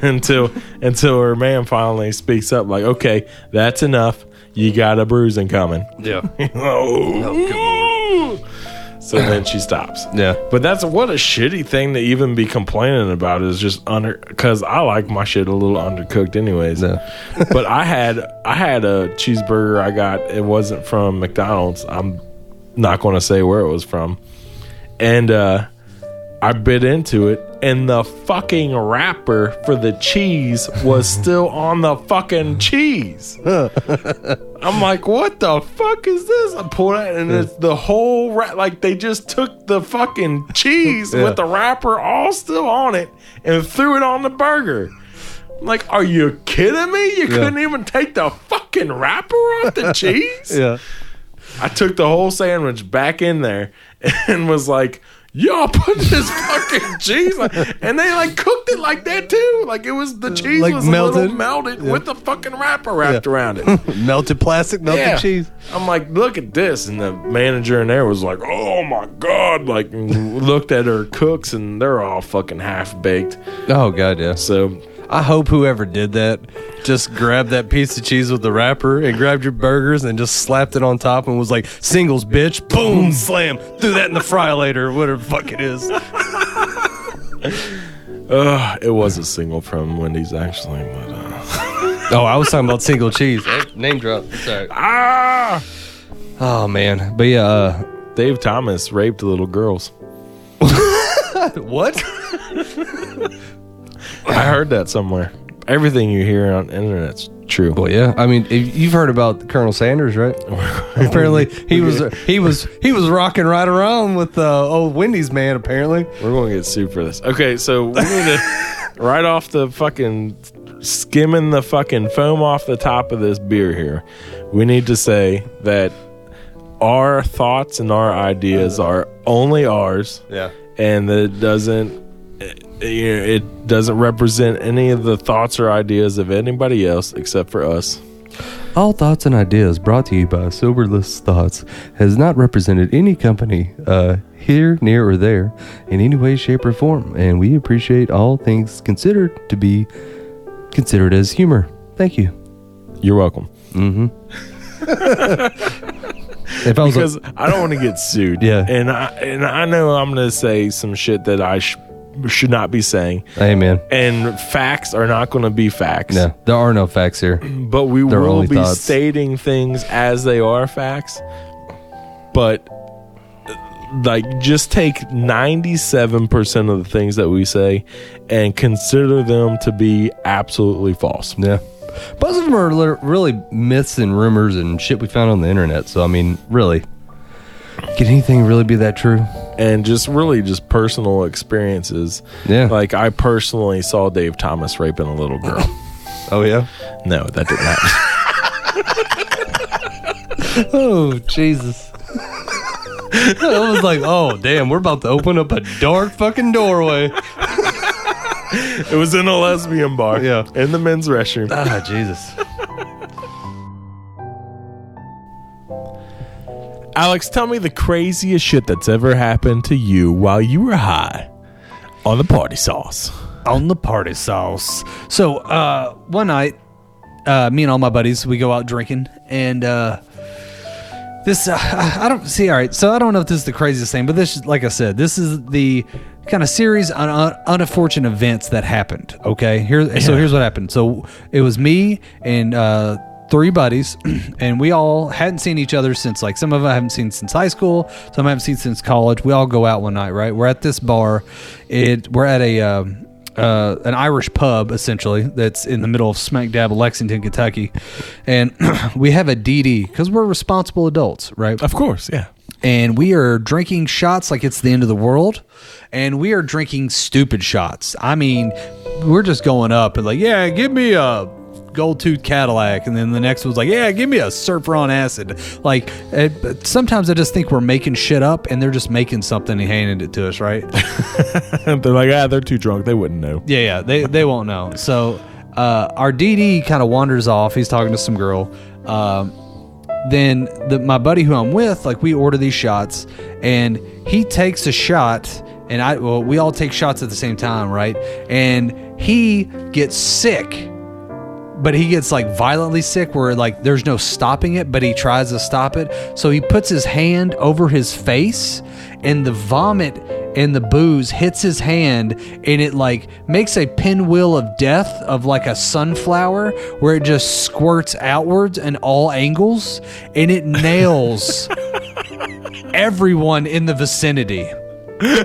until until her man finally speaks up, like, "Okay, that's enough. You got a bruising coming." yeah, oh, so then she stops. yeah. But that's what a shitty thing to even be complaining about is just under because I like my shit a little undercooked anyways. Yeah. but I had I had a cheeseburger I got. It wasn't from McDonald's. I'm not going to say where it was from, and uh, I bit into it, and the fucking wrapper for the cheese was still on the fucking cheese. I'm like, what the fuck is this? I pulled it, and it's the whole wrap. Like they just took the fucking cheese Yeah. with the wrapper all still on it and threw it on the burger. I'm like, are you kidding me? You couldn't even take the fucking wrapper off the cheese? Yeah. I took the whole sandwich back in there and was like, y'all put this fucking cheese on. And they like cooked it like that too. Like it was the cheese Like was melted, melted? melted with the fucking wrapper wrapped around it. melted plastic, melted Yeah. cheese. I'm like, look at this. And the manager in there was like, oh my God. Like, looked at her cooks and they're all fucking half baked. Oh god, yeah. So, I hope whoever did that just grabbed that piece of cheese with the wrapper and grabbed your burgers and just slapped it on top and was like, singles, bitch, boom, slam, threw that in the fry later, whatever the fuck it is. uh, it was a single from Wendy's actually. But, uh, Oh, I was talking about single cheese. Name drop. Sorry. ah! Oh man, but yeah, uh, Dave Thomas raped little girls. what? I heard that somewhere. Everything you hear on the internet's true. Well, yeah. I mean, if you've heard about Colonel Sanders, right? apparently, he was he was he was rocking right around with uh, old Wendy's man. Apparently, We're going to get sued for this. Okay, so we need to right off the fucking skimming the fucking foam off the top of this beer here. We need to say that our thoughts and our ideas are only ours. Yeah. And that it doesn't it doesn't represent any of the thoughts or ideas of anybody else except for us. all thoughts and ideas brought to you by Soberless Thoughts has not represented any company uh, here, near, or there in any way, shape, or form, and we appreciate all things considered to be considered as humor. Thank you. You're welcome. If I was because I don't want to get sued. Yeah. and I and I know I'm going to say some shit that I sh- should not be saying, Amen. and facts are not going to be facts. no, there are no facts here. But we will be thoughts. stating things as they are facts. But like just take 97% of the things that we say and consider them to be absolutely false. Yeah. Most of them are really myths and rumors and shit we found on the internet. So, I mean, really, can anything really be that true? And just really just personal experiences. Yeah. Like I personally saw Dave Thomas raping a little girl. Oh, yeah? no, that didn't happen. Oh, Jesus. I was like, oh, damn, we're about to open up a dark fucking doorway. it was in a lesbian bar. Yeah. In the men's restroom. Ah, Jesus. Alex, tell me the craziest shit that's ever happened to you while you were high on the party sauce. on the party sauce. So uh, one night, uh, me and all my buddies we go out drinking, and uh, this uh, I don't see. All right, so I don't know if this is the craziest thing, but this, like I said, this is the kind of series of un- unfortunate events that happened. Okay, here. So here's what happened. So it was me and. Uh, Three buddies, and we all hadn't seen each other since like some of them I haven't seen since high school, some I haven't seen since college. We all go out one night, right? We're at this bar. It we're at a um, uh, an Irish pub essentially that's in the middle of smack dab Lexington, Kentucky, and we have a DD because we're responsible adults, right? Of course, yeah. and we are drinking shots like it's the end of the world and we are drinking stupid shots i mean we're just going up and like yeah give me a gold tooth cadillac and then the next was like yeah give me a surfer on acid like it, but sometimes i just think we're making shit up and they're just making something and handing it to us right they're like, ah, they're too drunk. They wouldn't know. yeah, yeah, they they won't know. So uh, our DD kind of wanders off. He's talking to some girl. Um, then the, my buddy who I'm with, like we order these shots, and he takes a shot, and I well, we all take shots at the same time, right? And he gets sick. But he gets like violently sick where like there's no stopping it, but he tries to stop it. So he puts his hand over his face and the vomit and the booze hits his hand and it like makes a pinwheel of death of like a sunflower where it just squirts outwards in all angles and it nails everyone in the vicinity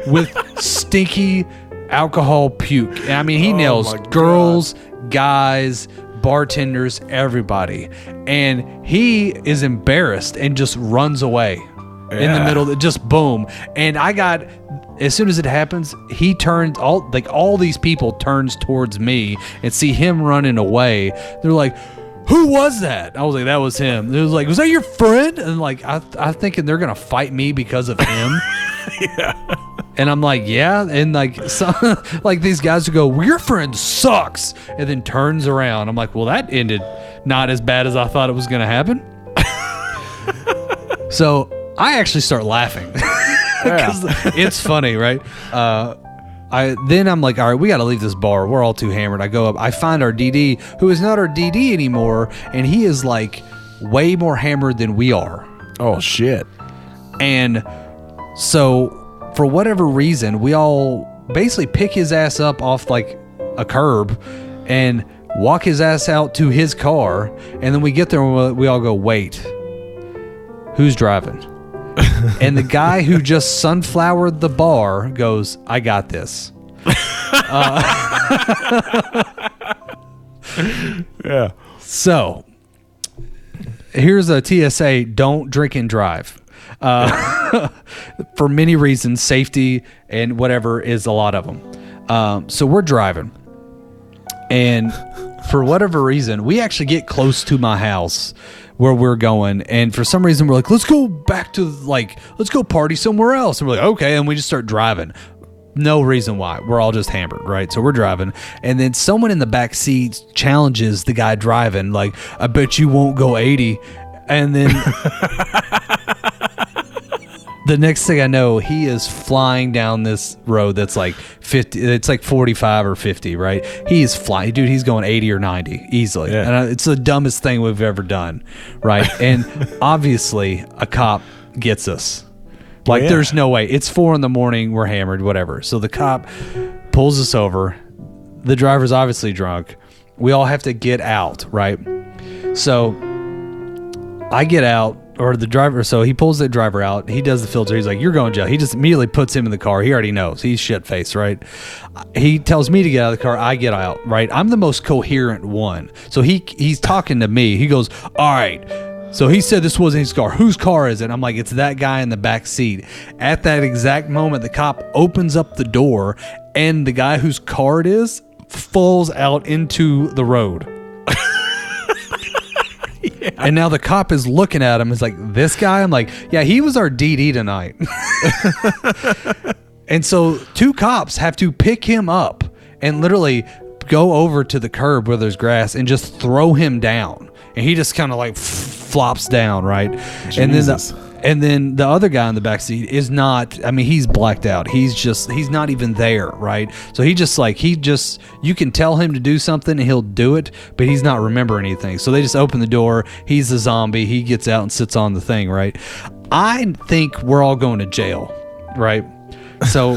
with stinky alcohol puke. And I mean, he oh nails girls, guys, bartenders, everybody. And he is embarrassed and just runs away in the Yeah. middle, just boom. And I got as soon as it happens, he turns all like all these people turns towards me and see him running away. They're like, "Who was that?" I was like, "That was him." It was like, "Was that your friend?" And like, I I'm thinking they're gonna fight me because of him. yeah. And I'm like, yeah, and like, some, like these guys who go, well, your friend sucks, and then turns around. I'm like, well, that ended not as bad as I thought it was going to happen. so I actually start laughing because it's funny, right? Uh, I then I'm like, all right, we got to leave this bar. We're all too hammered. I go up. I find our DD, who is not our DD anymore, and he is like way more hammered than we are. Oh shit. And so, for whatever reason, we all basically pick his ass up off like a curb and walk his ass out to his car. And then we get there and we- we all go, wait, who's driving? And the guy who just sunflowered the bar goes, I got this. Yeah. So here's a PSA: don't drink and drive. Uh, for many reasons, safety and whatever is a lot of them. Um, so we're driving, and for whatever reason, we actually get close to my house where we're going, and for some reason, we're like, let's go back to like, let's go party somewhere else, and we're like, okay, and we just start driving. No reason why. We're all just hammered, right? So we're driving, and then someone in the back seat challenges the guy driving, like, "I bet you won't go 80." And then the next thing I know, he is flying down this road that's like 50, it's like 45 or 50, right? He is flying, dude, he's going 80 or 90 easily. Yeah. And I, it's the dumbest thing we've ever done, right? and obviously, a cop gets us. Like, yeah. there's no way. It's four in the morning, we're hammered, whatever. So the cop pulls us over. The driver's obviously drunk. We all have to get out, right? So I get out, or the driver. So he pulls the driver out. He does the filter. He's like, "You're going to jail." He just immediately puts him in the car. He already knows. He's shit faced, right? He tells me to get out of the car. I get out, right? I'm the most coherent one. So he he's talking to me. He goes, "All right." So he said this wasn't his car. Whose car is it? I'm like, it's that guy in the back seat. At that exact moment, the cop opens up the door, and the guy whose car it is falls out into the road. And now the cop is looking at him. Is like, this guy? I'm like, yeah, he was our DD tonight. and so two cops have to pick him up and literally go over to the curb where there's grass and just throw him down. And he just kind of like f- flops down, right? And then the, and then the other guy in the back seat is not i mean he's blacked out. He's just he's not even there right? So he just like he just you can tell him to do something and he'll do it but he's not remember anything. So they just open the door. He's a zombie. He gets out and sits on the thing right? I think we're all going to jail right? So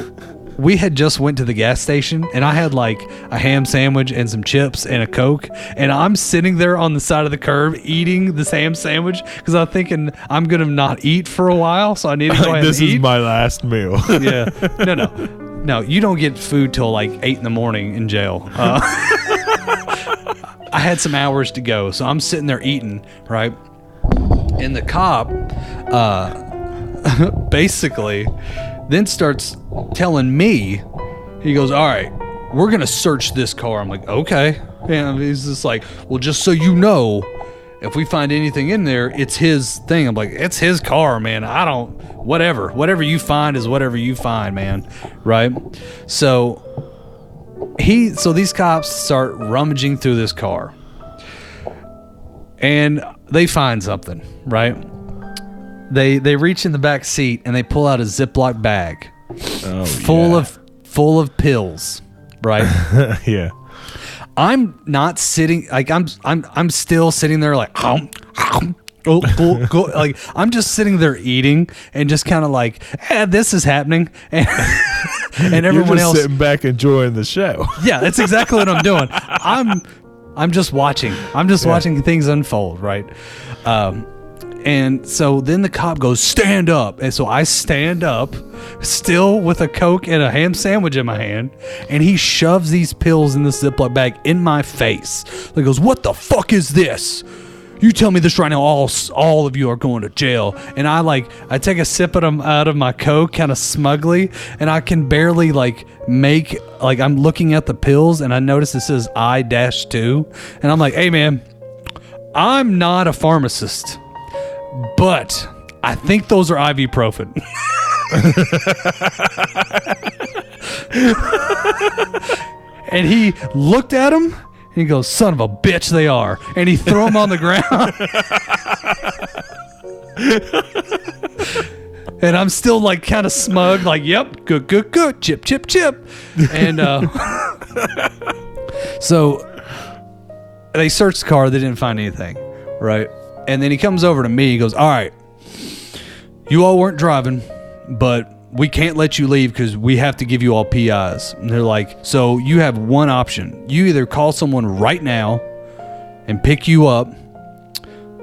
we had just went to the gas station and I had like a ham sandwich and some chips and a coke and I'm sitting there on the side of the curb eating this ham sandwich because I'm thinking I'm gonna not eat for a while so I need to go ahead this and is eat. my last meal. yeah no no no you don't get food till like eight in the morning in jail uh, I had some hours to go so I'm sitting there eating right and the cop uh, basically then starts telling me he goes all right we're gonna search this car. I'm like okay. And he's just like well just so you know if we find anything in there it's his thing. I'm like it's his car man. I don't whatever. Whatever you find is whatever you find man. Right? So he so these cops start rummaging through this car. And they find something right they they reach in the back seat and they pull out a Ziploc bag Oh, full yeah. of full of pills, right? yeah. I'm not sitting like I'm I'm I'm still sitting there like "Hum, hum, go, go, go." like I'm just sitting there eating and just kind of like eh, this is happening and, and You're everyone just else sitting back enjoying the show. yeah, that's exactly what I'm doing. I'm I'm just watching. I'm just watching things unfold, right? Um, and so then the cop goes, "Stand up!" And so I stand up, still with a coke and a ham sandwich in my hand, and he shoves these pills in the Ziploc bag in my face. He goes, "What the fuck is this?" You tell me this right now. All all of you are going to jail. And I like I take a sip of them out of my coke, kind of smugly, and I can barely like make like I'm looking at the pills, and I notice it says I dash two, and I'm like, hey man, I'm not a pharmacist, but I think those are ibuprofen. and he looked at him and he goes, "Son of a bitch, they are!" And he threw him on the ground. and I'm still like kind of smug, like, "Yep, good, good, good, chip, chip, chip." And uh, so they searched the car, they didn't find anything, right? And then he comes over to me, he goes, "All right, you all weren't driving, but." We can't let you leave because we have to give you all PIs. And they're like, so you have one option. You either call someone right now and pick you up,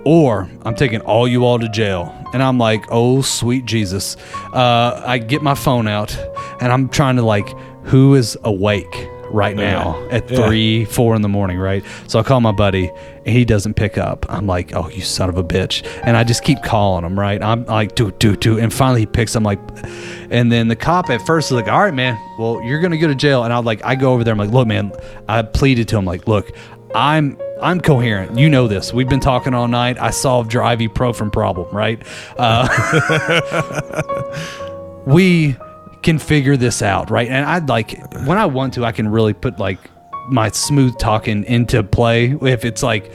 or I'm taking all you all to jail. And I'm like, oh, sweet Jesus. Uh, I get my phone out and I'm trying to, like, who is awake right now at Yeah. three, four in the morning, right? So I call my buddy he doesn't pick up. I'm like, oh, you son of a bitch. And I just keep calling him, right? I'm like, do, do, do. And finally he picks. I'm like, and then the cop at first is like, all right, man, well, you're going to go to jail. And I like, I go over there. I'm like, look, man, I pleaded to him, like, look, I'm, I'm coherent. You know this. We've been talking all night. I solved your ibuprofen problem, right? Uh, we can figure this out, right? And I'd like when I want to, I can really put like my smooth talking into play if it's like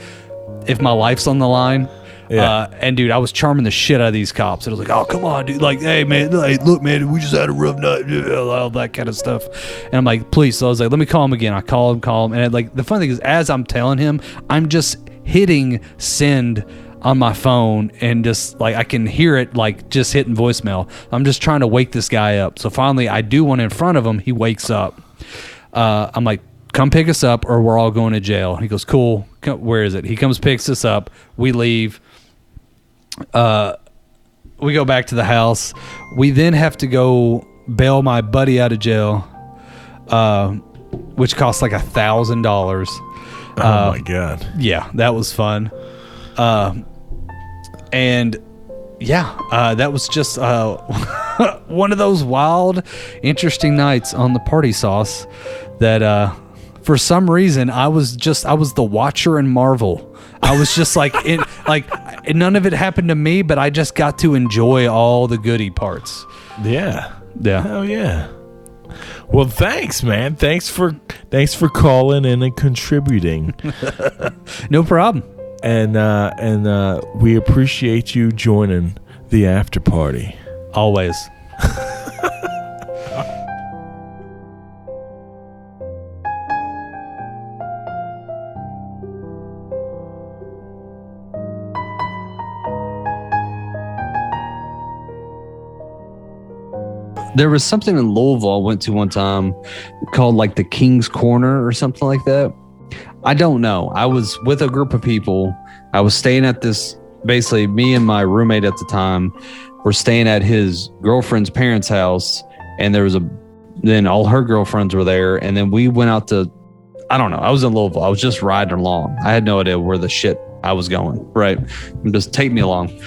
if my life's on the line. Yeah. Uh, and dude, I was charming the shit out of these cops. And I was like, "Oh, come on, dude! Like, hey, man, like, look, man, we just had a rough night, all that kind of stuff." And I'm like, "Please." So I was like, "Let me call him again." I call him, call him, and like the funny thing is, as I'm telling him, I'm just hitting send on my phone and just like I can hear it like just hitting voicemail. I'm just trying to wake this guy up. So finally, I do one in front of him. He wakes up. Uh, I'm like, come pick us up or we're all going to jail. He goes, cool. Come, where is it? He comes, picks us up. We leave. Uh, we go back to the house. We then have to go bail my buddy out of jail, uh, which costs like a thousand dollars. Oh my god. Yeah, that was fun. Uh, and yeah, uh, that was just uh, one of those wild, interesting nights on the party sauce that uh, for some reason I was just I was the watcher in marvel. I was just like in like none of it happened to me, but I just got to enjoy all the goody parts. Yeah. Yeah. Oh yeah. Well, thanks, man. Thanks for thanks for calling in and contributing. No problem. and uh and uh we appreciate you joining the after party. Always. There was something in Louisville I went to one time called like the King's Corner or something like that. I don't know. I was with a group of people. I was staying at this basically me and my roommate at the time were staying at his girlfriend's parents' house and there was a then all her girlfriends were there and then we went out to I don't know. I was in Louisville. I was just riding along. I had no idea where the shit I was going. Right. Just take me along.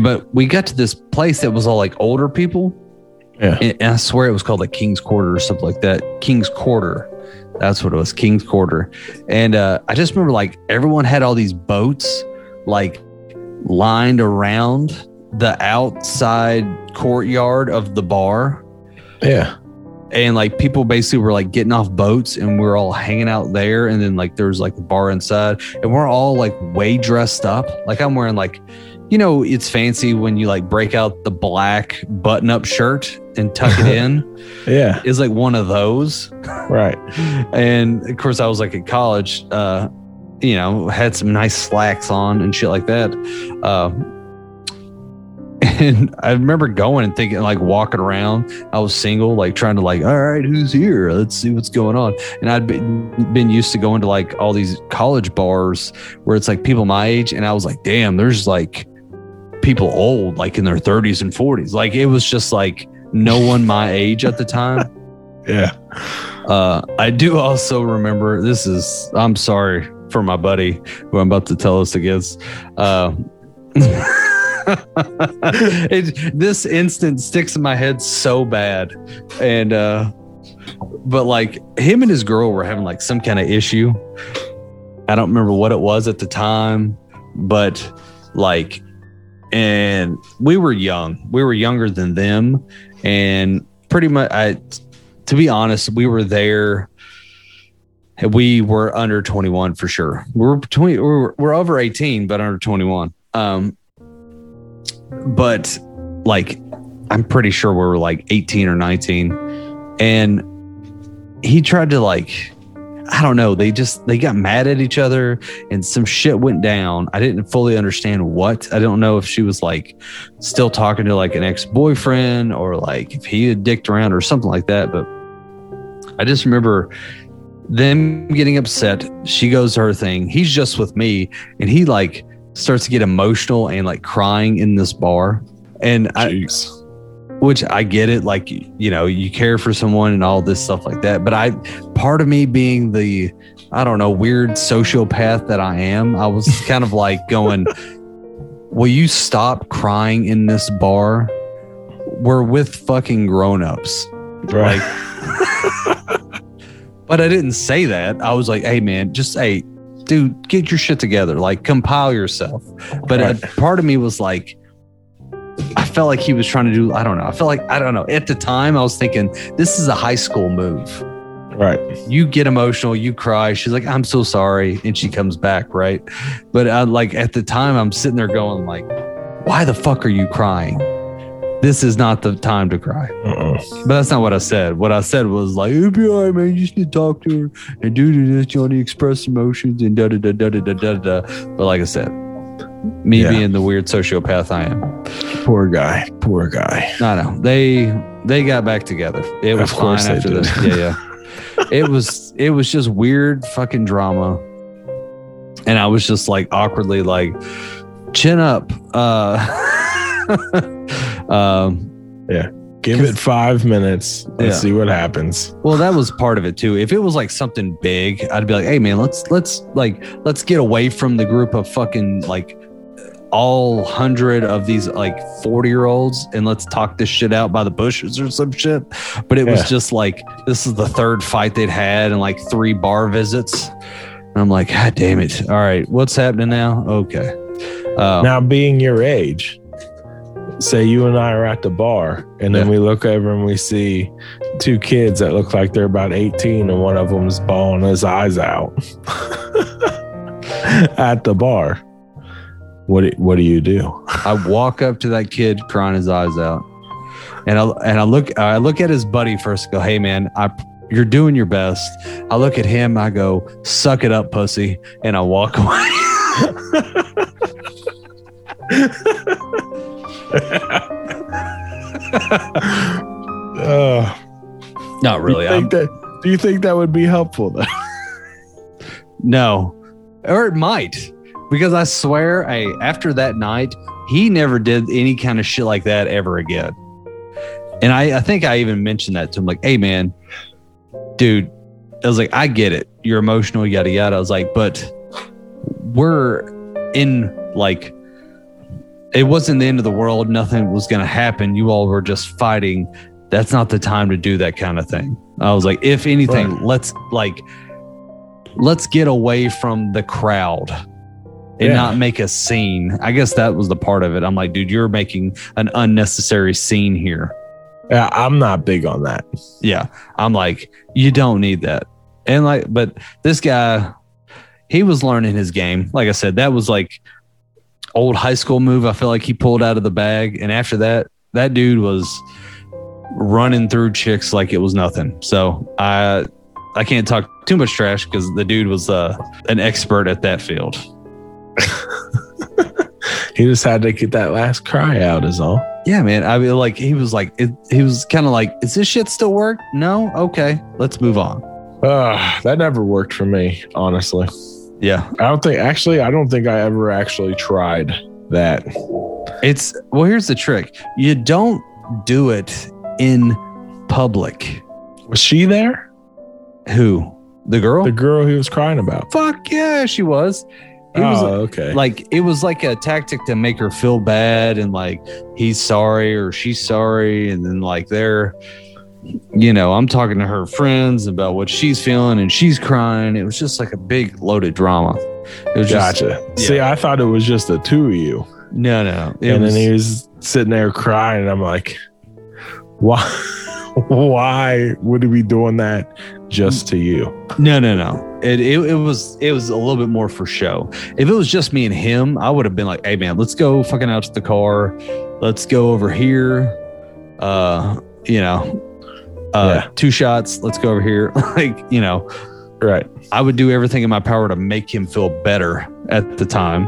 But we got to this place that was all like older people. Yeah. And I swear it was called like King's Quarter or something like that. King's Quarter. That's what it was. King's Quarter. And uh, I just remember like everyone had all these boats like lined around the outside courtyard of the bar. Yeah. And like people basically were like getting off boats and we're all hanging out there. And then like there was like a bar inside and we're all like way dressed up. Like I'm wearing like, you know, it's fancy when you like break out the black button up shirt and tuck it in. Yeah. Is like one of those. Right. And of course, I was like at college, uh, you know, had some nice slacks on and shit like that. Uh, and I remember going and thinking, like walking around. I was single, like trying to like, all right, who's here? Let's see what's going on. And I'd been been used to going to like all these college bars where it's like people my age, and I was like, damn, there's like people old, like in their 30s and 40s. Like it was just like no one my age at the time. Yeah. Uh, I do also remember this is I'm sorry for my buddy who I'm about to tell us against. Uh, it, this instant sticks in my head so bad, and uh, but like him and his girl were having like some kind of issue. I don't remember what it was at the time, but like, and we were young. We were younger than them, and pretty much I to be honest, we were there. We were under 21 for sure. We were 20, we we're, we're over 18, but under 21. Um, but like, I'm pretty sure we were like 18 or 19. And he tried to like, I don't know. They just, they got mad at each other and some shit went down. I didn't fully understand what. I don't know if she was like still talking to like an ex boyfriend or like if he had dicked around or something like that. But I just remember them getting upset. She goes her thing. He's just with me, and he like starts to get emotional and like crying in this bar. And I, which I get it, like you know, you care for someone and all this stuff like that. But I, part of me being the I don't know, weird sociopath that I am, I was kind of like going, Will you stop crying in this bar? We're with fucking grown-ups. Right. But I didn't say that. I was like, hey man, just hey, dude, get your shit together. Like compile yourself. But uh, Right. a part of me was like, felt like he was trying to do, I don't know. I felt like, I don't know. At the time, I was thinking, this is a high school move. Right. You get emotional, you cry. She's like, I'm so sorry. And she comes back, right? But I, like at the time, I'm sitting there going, like, why the fuck are you crying? This is not the time to cry. Uh-uh. But that's not what I said. What I said was like, it'll be all right, man. You just need to talk to her and do this. You want to express emotions and da da da da da da da. But like I said, me Yeah. being the weird sociopath I am, Poor guy. Poor guy. I know they they got back together. It was Of course fine after this. Yeah, yeah. it was it was just weird fucking drama, and I was just like awkwardly like, chin up. Uh, um. Yeah. Give it five minutes. Let's Yeah. see what happens. Well, that was part of it too. If it was like something big, I'd be like, "Hey, man, let's let's like let's get away from the group of fucking like all hundred of these like forty year olds and let's talk this shit out by the bushes or some shit." But it was just like this is the third fight they'd had and like three bar visits, and I'm like, "God damn it! All right, what's happening now? Okay." Uh, Now, being your age, say you and I are at the bar, and then Yeah. we look over and we see two kids that look like they're about 18, and one of them's bawling his eyes out at the bar. What do, what do you do? I walk up to that kid crying his eyes out, and I and I look I look at his buddy first. Go, hey man, I you're doing your best. I look at him. I go, suck it up, pussy, and I walk away. Uh, Not really. You think that, do you think that would be helpful though? No, or it might because I swear, hey, after that night, he never did any kind of shit like that ever again. And I, I think I even mentioned that to him, like, hey, man, dude, I was like, I get it. You're emotional, yada, yada. I was like, but we're in like, it wasn't the end of the world. Nothing was going to happen. You all were just fighting. That's not the time to do that kind of thing. I was like, if anything, Right. let's like, let's get away from the crowd and Yeah. not make a scene. I guess that was the part of it. I'm like, dude, you're making an unnecessary scene here. Yeah, I'm not big on that. Yeah. I'm like, you don't need that. And like, but this guy, he was learning his game. Like I said, that was like old high school move. I feel like he pulled out of the bag. And after that, that dude was running through chicks like it was nothing. So I, I can't talk too much trash because the dude was uh, an expert at that field. He just had to get that last cry out, is all. Yeah, man. I mean, like he was like, it, he was kind of like, is this shit still work? No. Okay, let's move on. Uh, that never worked for me, honestly. Yeah, I don't think, actually, I don't think I ever actually tried that. it's well. Here's the trick: you don't do it in public. Was she there? Who? The girl? The girl he was crying about. Fuck yeah, she was. It was oh, okay. like it was like a tactic to make her feel bad and like he's sorry or she's sorry and then like they're you know i'm talking to her friends about what she's feeling and she's crying it was just like a big loaded drama it was just gotcha. See, I thought it was just the two of you. no no and was, then he was sitting there crying, and I'm like, why? Why would he be doing that just to you? no no no it, it, it was it was a little bit more for show if it was just me and him i would have been like hey man let's go fucking out to the car let's go over here uh you know uh Yeah. two shots let's go over here like you know Right. I would do everything in my power to make him feel better at the time.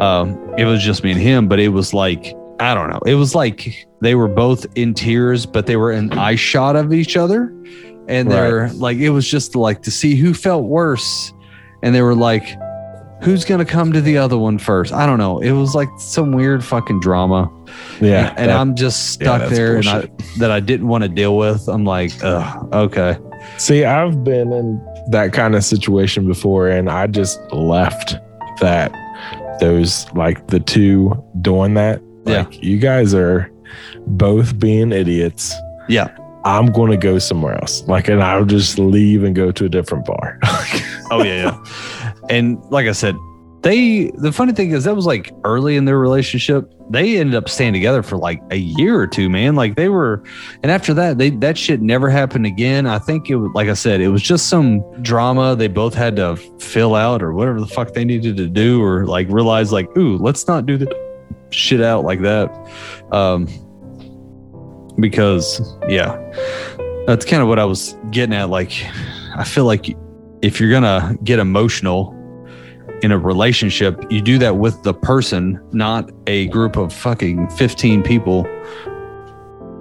Um, it was just me and him, but it was like, I don't know. It was like they were both in tears, but they were in eye shot of each other. And they're like, it was just like to see who felt worse. And they were like, who's going to come to the other one first? I don't know. It was like some weird fucking drama. Yeah. And that- I'm just stuck that's there and I, that I didn't want to deal with. I'm like, Ugh, okay. See, I've been in that kind of situation before, and I just left that those like the two doing that. Yeah. You guys are both being idiots. Yeah. I'm going to go somewhere else. Like, and I'll just leave and go to a different bar. Oh yeah, yeah. and like I said, they the funny thing is that was like early in their relationship. They ended up staying together for like a year or two, man. Like they were, and after that, they that shit never happened again. I think it was like I said, it was just some drama they both had to fill out or whatever the fuck they needed to do, or like realize like, ooh, let's not do the shit out like that. Um, because yeah, that's kind of what I was getting at. Like, I feel like if you're gonna get emotional in a relationship, you do that with the person, not a group of fucking 15 people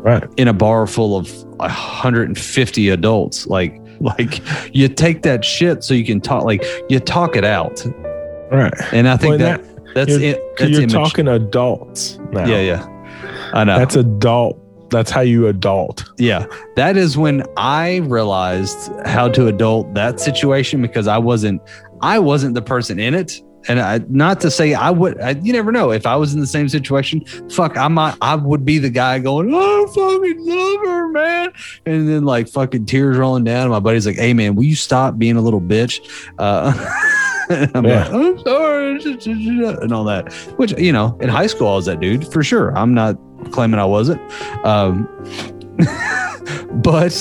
right. in a bar full of 150 adults. Like, like you take that shit so you can talk, like you talk it out. Right. And I think Well, that, that's you're, it. That's you're image- talking adults now. Yeah, yeah. I know. That's adult. That's how you adult. Yeah, that is when I realized how to adult that situation because I wasn't, I wasn't the person in it, and I, not to say I would. I, you never know if I was in the same situation. Fuck, I might, I would be the guy going, "Oh, I fucking love her, man," and then like fucking tears rolling down. And my buddy's like, "Hey, man, will you stop being a little bitch?" Uh, I'm Yeah. like, "I'm sorry," and all that. Which you know, in high school, I was that dude for sure. I'm not claiming I wasn't. Um, but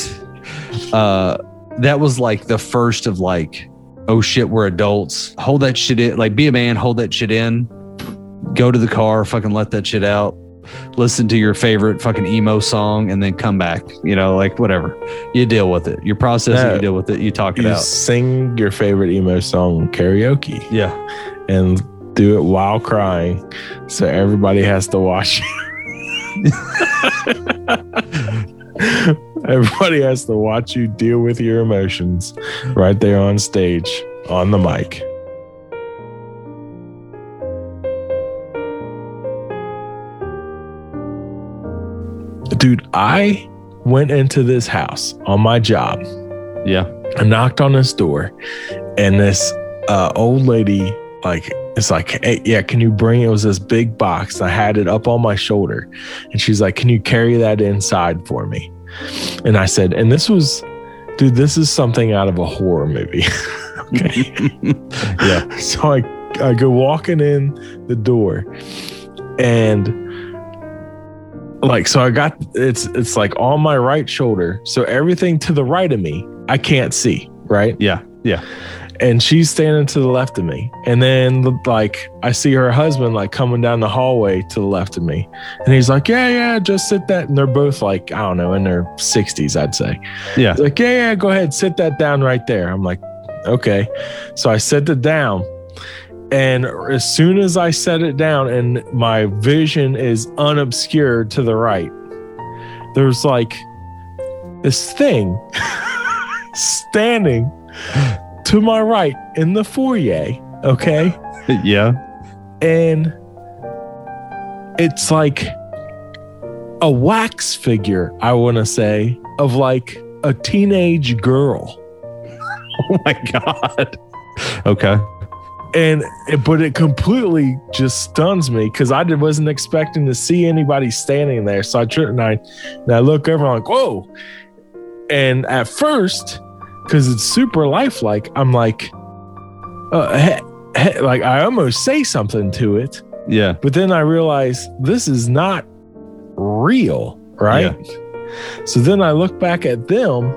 uh, that was like the first of like, oh shit, we're adults. Hold that shit in. Like, be a man, hold that shit in. Go to the car, fucking let that shit out. Listen to your favorite fucking emo song and then come back. You know, like whatever. You deal with it. You process it, you deal with it, you talk it You out. sing your favorite emo song karaoke Yeah. and do it while crying, so everybody has to watch. everybody has to watch you deal with your emotions right there on stage on the mic. Dude, I went into this house on my job. Yeah. I knocked on this door, and this uh, old lady, like, it's like, hey, yeah, can you bring it? was this big box. I had it up on my shoulder, and she's like, can you carry that inside for me? And I said, and this was, dude, this is something out of a horror movie. okay. Yeah. So I, I go walking in the door, and like so i got it's it's like on my right shoulder so everything to the right of me i can't see right Yeah. Yeah. And she's standing to the left of me. And then like i see her husband like coming down the hallway to the left of me. And he's like yeah yeah just sit that and they're both like i don't know in their 60s i'd say. Yeah. He's like yeah yeah go ahead sit that down right there. I'm like okay. So i set it down. And as soon as i set it down and my vision is unobscured to the right there's like this thing standing to my right in the foyer okay Yeah. and it's like a wax figure i want to say of like a teenage girl Oh my God. Okay. and but it completely just stuns me because I wasn't expecting to see anybody standing there. So I tripped and I and I look over, I'm like, whoa. And at first, because it's super lifelike, I'm like, uh, he- he- like I almost say something to it, Yeah. but then I realize this is not real, right? So then I look back at them,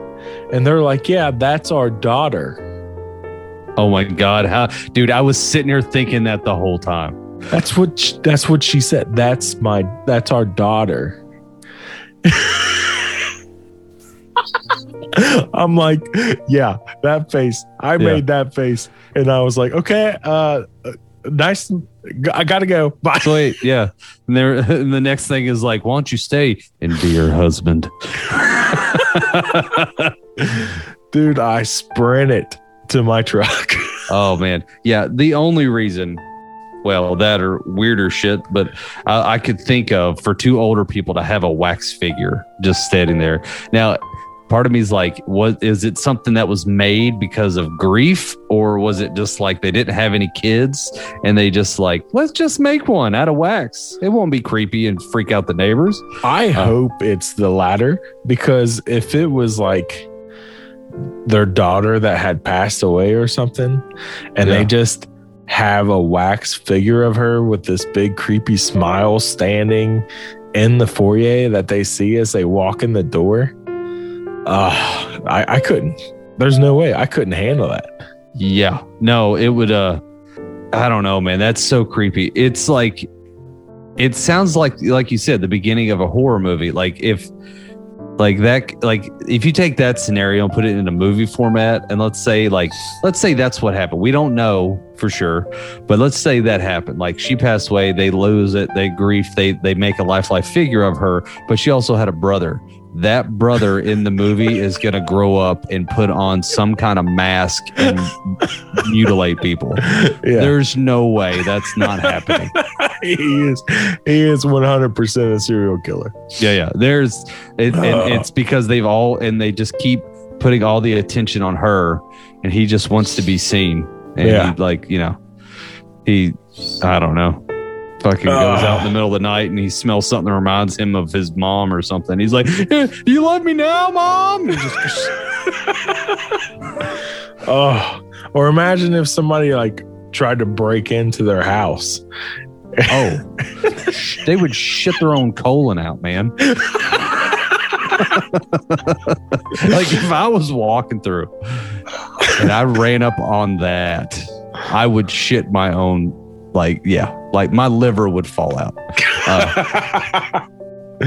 and they're like, yeah, that's our daughter. Oh my God. How, dude, I was sitting here thinking that the whole time. That's what sh- that's what she said. That's my that's our daughter. I'm like, yeah, that face. I made that face, and I was like, okay, uh, nice. I gotta go. Bye. So wait, yeah. And there, and the next thing is like, why don't you stay and be her husband? Dude, I sprinted to my truck. Oh man, yeah. The only reason, well, that or weirder shit, but I, I could think of for two older people to have a wax figure just standing there. Now, part of me is like, was is it something that was made because of grief, or was it just like they didn't have any kids and they just like, let's just make one out of wax. It won't be creepy and freak out the neighbors. I uh, hope it's the latter because if it was like their daughter that had passed away or something, and Yeah. they just have a wax figure of her with this big creepy smile standing in the foyer that they see as they walk in the door, uh, I, I couldn't. There's no way I couldn't handle that. Yeah. No, it would uh I don't know, man. That's so creepy. It's like it sounds like like you said, the beginning of a horror movie. Like if like that like if you take that scenario and put it in a movie format and let's say like let's say that's what happened. We don't know for sure, but let's say that happened. Like she passed away, they lose it, they grief, they they make a lifelike figure of her, but she also had a brother. That brother in the movie is going to grow up and put on some kind of mask and mutilate people. Yeah. There's no way that's not happening. he is he is 100% a serial killer. Yeah, yeah. There's it, and it's because they've all and they just keep putting all the attention on her, and he just wants to be seen. And Yeah. he, like you know, he I don't know. Fucking goes out in the middle of the night and he smells something that reminds him of his mom or something. He's like, "Eh, "Do you love me now, mom?" Just, Oh, or imagine if somebody like tried to break into their house. oh, they would shit their own colon out, man. like if I was walking through and I ran up on that, I would shit my own. Like yeah, like my liver would fall out uh,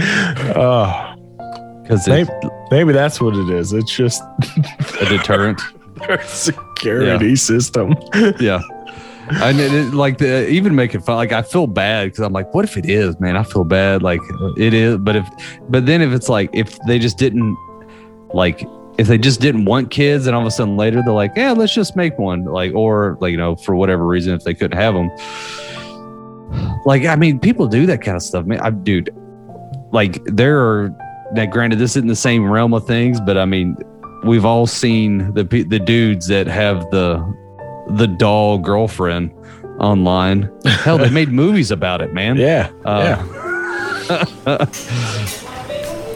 Oh, because maybe, maybe that's what it is. It's just a deterrent. their security system. yeah. And it, it- like the, even make it fun. Like I feel bad because I'm like, what if it is, man? I feel bad. Like it is, but if, but then if it's like if they just didn't, like if they just didn't want kids, and all of a sudden later they're like, yeah, let's just make one. Like or like you know for whatever reason if they couldn't have them. Like I mean, people do that kind of stuff, man. I dude, like there are. Now, granted, this isn't the same realm of things, but I mean, we've all seen the the dudes that have the the doll girlfriend online. Hell, they made movies about it, man. Yeah. Uh, yeah.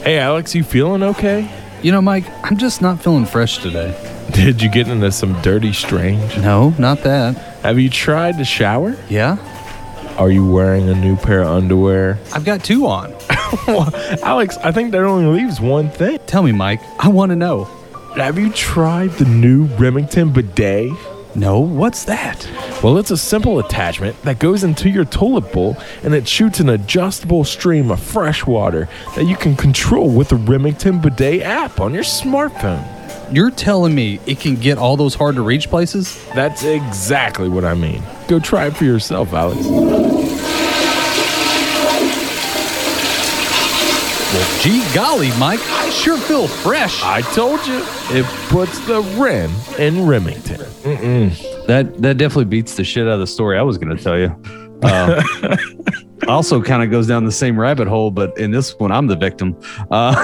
Hey, Alex, you feeling okay? You know, Mike, I'm just not feeling fresh today. Did you get into some dirty strange? No, not that. Have you tried to shower? Yeah, Are you wearing a new pair of underwear? I've got two on. Well, Alex, I think that only leaves one thing. Tell me, Mike, I want to know. Have you tried the new Remington bidet? No, what's that? Well, it's a simple attachment that goes into your toilet bowl and it shoots an adjustable stream of fresh water that you can control with the Remington bidet app on your smartphone. You're telling me it can get all those hard to reach places? That's exactly what I mean. Go try it for yourself, Alex. Well, gee golly, Mike, I sure feel fresh. I told you, it puts the rim in Remington. that that definitely beats the shit out of the story I was going to tell you. Uh, also, kind of goes down the same rabbit hole, but in this one, I'm the victim. Uh,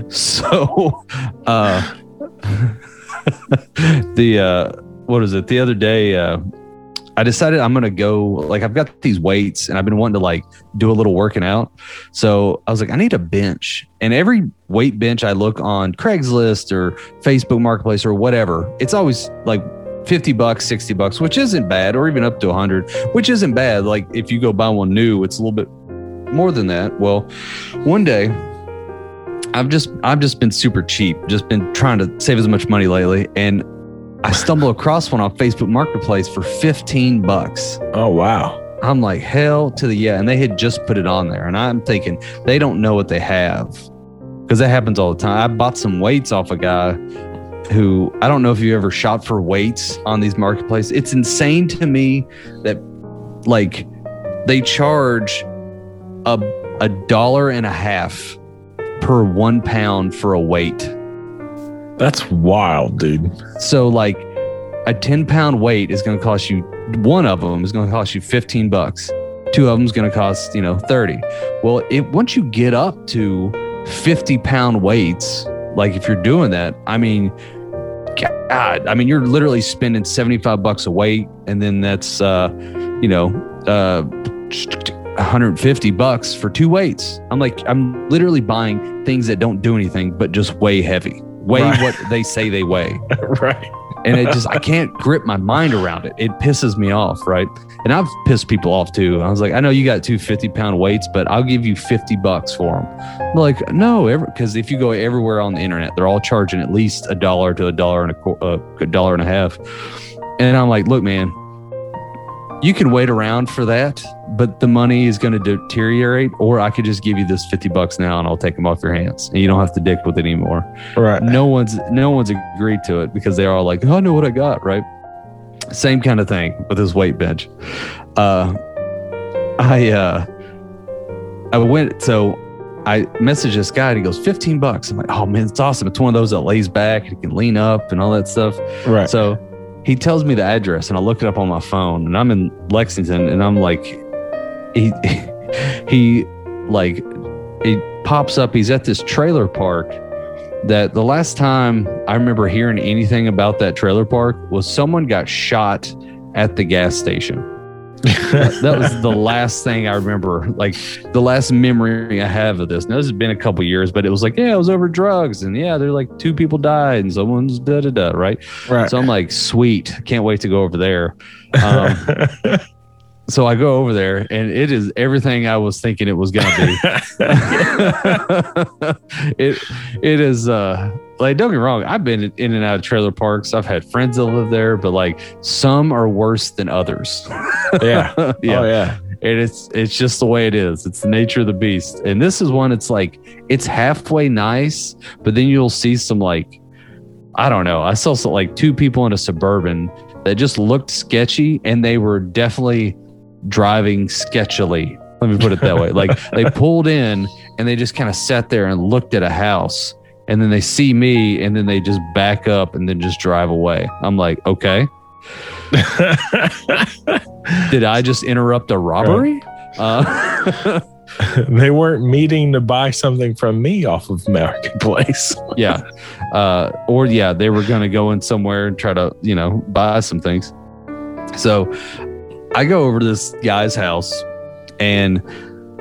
so, uh, the uh, what is it? The other day, uh, I decided I'm gonna go. Like, I've got these weights, and I've been wanting to like do a little working out. So I was like, I need a bench, and every weight bench I look on Craigslist or Facebook Marketplace or whatever, it's always like 50 bucks, 60 bucks, which isn't bad, or even up to 100, which isn't bad. Like if you go buy one new, it's a little bit more than that. Well, one day I've just I've just been super cheap, just been trying to save as much money lately and I stumble across one on Facebook Marketplace for 15 bucks. Oh, wow. I'm like, hell to the yeah. And they had just put it on there. And I'm thinking, they don't know what they have. Because that happens all the time. I bought some weights off a guy who I don't know if you ever shot for weights on these marketplaces. It's insane to me that like they charge a a dollar and a half per one pound for a weight. That's wild, dude. So like a 10 pound weight is going to cost you one of them is going to cost you 15 bucks. Two of them is going to cost, you know, 30. Well, it once you get up to 50 pound weights, like if you're doing that, I mean, God, I mean, you're literally spending 75 bucks a weight, and then that's, uh, you know, uh, 150 bucks for two weights. I'm like, I'm literally buying things that don't do anything, but just weigh heavy, weigh Right. what they say they weigh right. and it just I can't grip my mind around it. It pisses me off, right? And I've pissed people off too. I was like, I know you got two 50 pound weights, but I'll give you 50 bucks for them. I'm like, no, because if you go everywhere on the internet, they're all charging at least a dollar to a dollar and a, uh, a dollar and a half. And I'm like, look, man, you can wait around for that, but the money is going to deteriorate, or I could just give you this 50 bucks now and I'll take them off your hands and you don't have to dick with it anymore Right. no one's no one's agreed to it because they're all like, oh, I know what I got, right? Same kind of thing with this weight bench. Uh, I uh, I went so I messaged this guy and he goes, 15 bucks. I'm like, oh man, it's awesome. It's one of those that lays back and can lean up and all that stuff. Right. So he tells me the address and I look it up on my phone and I'm in Lexington and I'm like, he, he like, it pops up. He's at this trailer park that the last time I remember hearing anything about that trailer park was someone got shot at the gas station. that, was the last thing I remember, like the last memory I have of this. Now, this has been a couple years, but it was like, yeah, it was over drugs, and yeah, they're like two people died, and someone's da da da, right? right. So I'm like, sweet, can't wait to go over there. Um, so I go over there, and it is everything I was thinking it was gonna be. it it is uh like don't get me wrong i've been in and out of trailer parks i've had friends that live there but like some are worse than others yeah. yeah Oh yeah. and it's it's just the way it is it's the nature of the beast and this is one it's like it's halfway nice but then you'll see some like i don't know i saw some, like two people in a suburban that just looked sketchy and they were definitely driving sketchily. Let me put it that way. Like they pulled in and they just kind of sat there and looked at a house. And then they see me and then they just back up and then just drive away. I'm like okay. Did i just interrupt a robbery? Uh, they weren't meeting to buy something from me off of marketplace. yeah. Uh, or yeah they were gonna go in somewhere and try to you know buy some things. So i go over to this guy's house and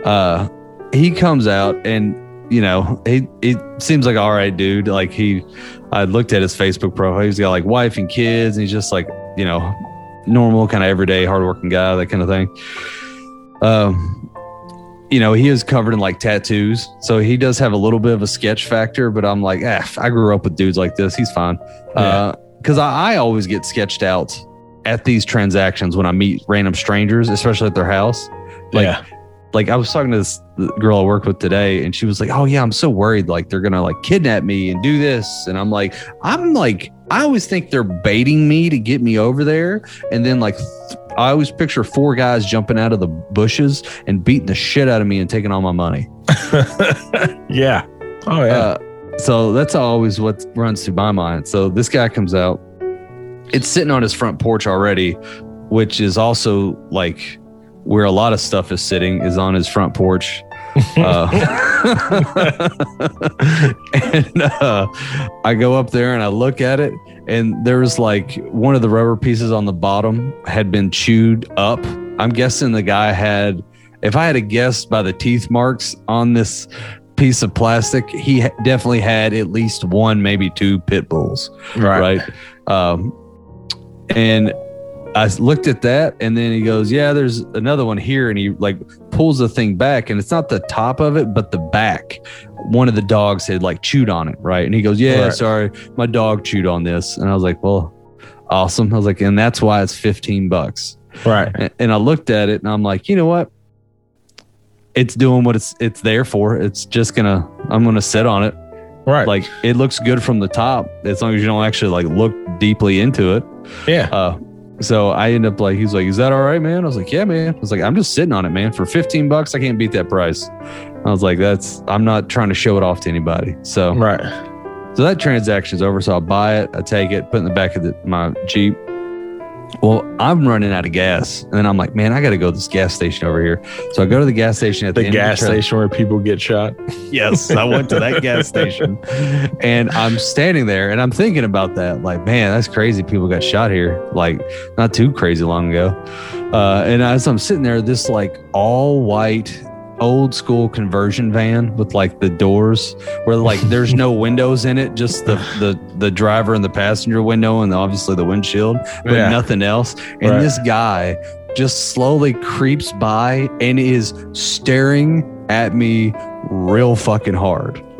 uh he comes out and you know he he seems like all right dude like he i looked at his facebook profile he's got like wife and kids and he's just like you know normal kind of everyday hardworking guy that kind of thing um you know, he is covered in like tattoos. So he does have a little bit of a sketch factor, but I'm like, ah, I grew up with dudes like this. He's fine. Uh, cause I, I always get sketched out at these transactions when I meet random strangers, especially at their house. Like, yeah. like I was talking to this girl I work with today and she was like, Oh yeah, I'm so worried. Like they're going to like kidnap me and do this. And I'm like, I'm like, I always think they're baiting me to get me over there. And then like, I always picture four guys jumping out of the bushes and beating the shit out of me and taking all my money. Yeah. Oh yeah. Uh, so that's always what runs through my mind. So this guy comes out. It's sitting on his front porch already, which is also like where a lot of stuff is sitting is on his front porch. Uh, and uh, I go up there and I look at it, and there's like one of the rubber pieces on the bottom had been chewed up. I'm guessing the guy had, if I had to guess by the teeth marks on this piece of plastic, he definitely had at least one, maybe two pit bulls right. right? Um, and I looked at that, and then he goes, "Yeah, there's another one here," and he like pulls the thing back, and it's not the top of it, but the back. One of the dogs had like chewed on it, right? And he goes, "Yeah, Right. sorry, my dog chewed on this," and I was like, "Well, awesome." I was like, "And that's why it's fifteen bucks." Right. And, and I looked at it, and I'm like, "You know what?" It's doing what it's it's there for. It's just gonna I'm gonna sit on it Right. like it looks good from the top as long as you don't actually like look deeply into it yeah. uh so i end up like he's like is that all right man i was like yeah man i was like i'm just sitting on it man for 15 bucks i can't beat that price i was like that's i'm not trying to show it off to anybody so Right. so that transaction's over so i'll buy it i take it put it in the back of the, my jeep Well, I'm running out of gas, and then I'm like, man, I got to go to this gas station over here. So I go to the gas station at the, The gas trailer. station where people get shot. Yes, I went to that gas station, and I'm standing there, and I'm thinking about that. Like, man, that's crazy. People got shot here, like not too crazy long ago. Uh, and as I'm sitting there, this like all white, old school conversion van with like the doors where like there's no windows in it, just the the the driver and the passenger window, and obviously the windshield, but Yeah. nothing else. And Right. this guy just slowly creeps by and is staring at me real fucking hard.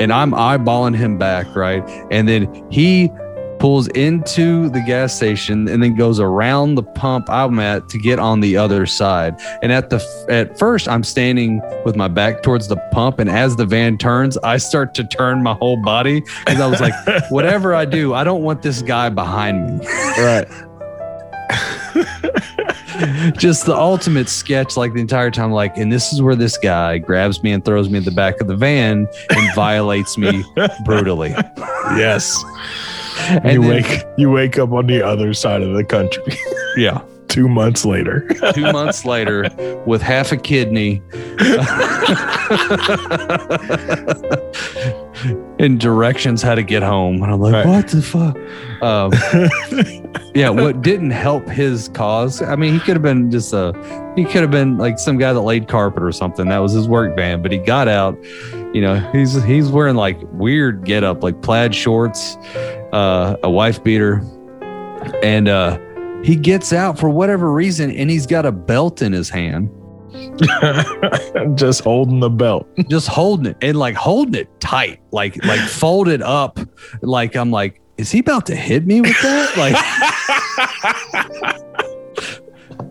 and I'm eyeballing him back, right? And then he pulls into the gas station and then goes around the pump I'm at to get on the other side. And at the at first I'm standing with my back towards the pump and as the van turns, I start to turn my whole body cuz I was like whatever I do, I don't want this guy behind me. Right. just the ultimate sketch like the entire time like and this is where this guy grabs me and throws me in the back of the van and violates me brutally Yes. and you then- wake you wake up on the other side of the country. Yeah. Two months later. two months later with half a kidney. And directions how to get home. And i'm like Right. what the fuck? Um, yeah what didn't help his cause i mean he could have been just a he could have been like some guy that laid carpet or something. That was his work van but he got out you know he's he's wearing like weird get up like plaid shorts uh a wife beater and uh he gets out for whatever reason and he's got a belt in his hand. Just holding the belt. just holding it and like holding it tight like like folded up. Like i'm like is he about to hit me with that? Like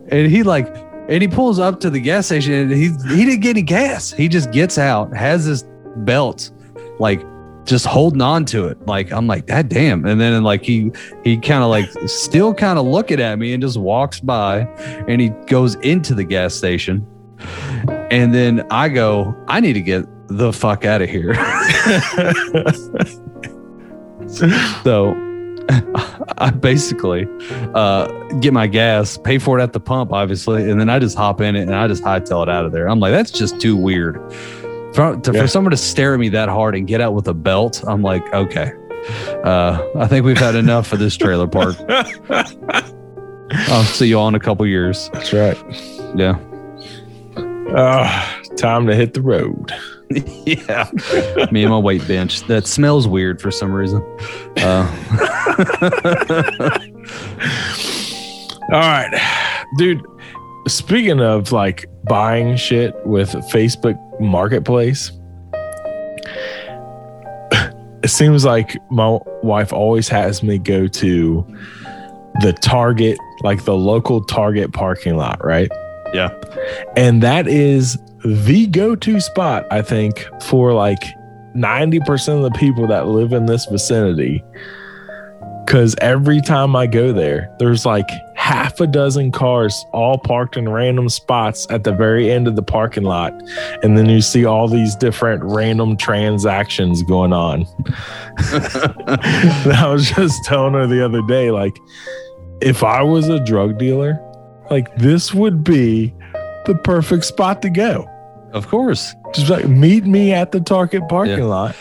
and he like and he pulls up to the gas station and he he didn't get any gas. He just gets out has his belt like just holding on to it like i'm like that damn and then like he he kind of like still kind of looking at me and just walks by and he goes into the gas station and then i go i need to get the fuck out of here so I basically uh, get my gas, pay for it at the pump, obviously, and then I just hop in it and I just hightail it out of there. I'm like, that's just too weird. For, to, Yeah. for someone to stare at me that hard and get out with a belt, I'm like, okay. Uh, I think we've had enough of this trailer park. I'll see you all in a couple years. That's right. Yeah. Ah, time to hit the road. yeah. Me and my weight bench. That smells weird for some reason. Uh, All right. Dude, speaking of like buying shit with Facebook Marketplace, it seems like my wife always has me go to the Target, like the local Target parking lot, right? Yeah. And that is the go to spot, I think, for like 90% of the people that live in this vicinity. Because every time I go there, there's like half a dozen cars all parked in random spots at the very end of the parking lot. And then you see all these different random transactions going on. I was just telling her the other day, like, if I was a drug dealer, like this would be the perfect spot to go. of course. Just like meet me at the Target parking Yeah. lot.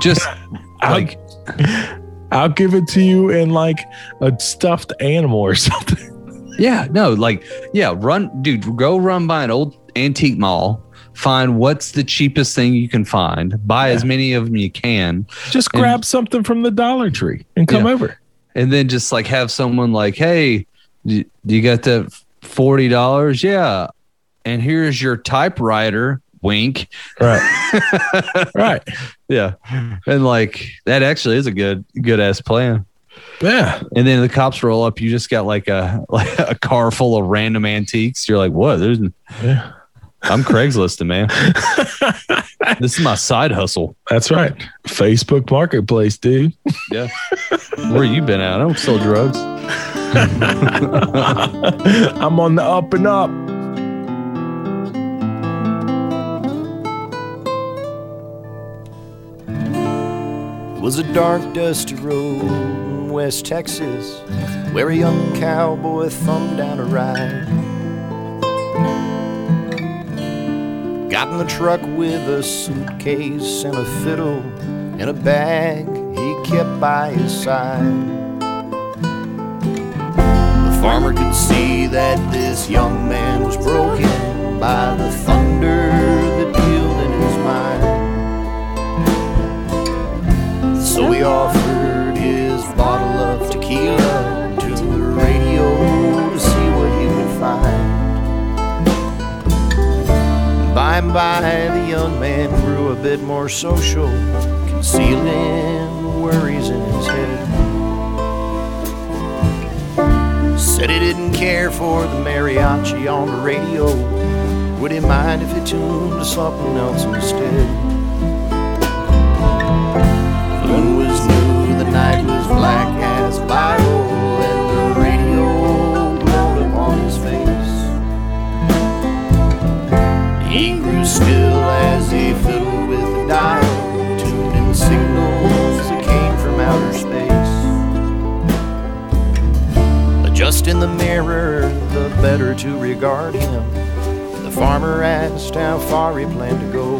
Just like I'll give it to you in like a stuffed animal or something. Yeah, no, like, yeah, run, dude, go run by an old antique mall, find what's the cheapest thing you can find, buy as many of them you can, Just And- grab something from the Dollar Tree and come Yeah. over. and then just like have someone like, hey, you got that $40? Yeah. And here's your typewriter. Wink. Right. right. Yeah. And like, that actually is a good, good ass plan. Yeah. And then the cops roll up. You just got like a like a car full of random antiques. You're like, what? There's, Yeah. I'm Craigslisting, man. this is my side hustle. That's right. Facebook Marketplace, dude. Yeah. Where you been at? I don't sell drugs. I'm on the up and up. Was a dark, dusty road in West Texas, where a young cowboy thumbed down a ride. Got in the truck with a suitcase and a fiddle and a bag he kept by his side. The farmer could see that this young man was broken by the thunder that pealed in his mind. So he offered his bottle of tequila to the radio to see what he would find. By and by, the young man grew a bit more social, concealing worries in his head. Said he didn't care for the mariachi on the radio. Would he mind if he tuned to something else instead? Moon was new, the night was black as Bible, and the radio glowed upon his face. He grew still as he fiddled with the dial, tuned in signals that came from outer space. Adjusting the mirror, the better to regard him. The farmer asked how far he planned to go.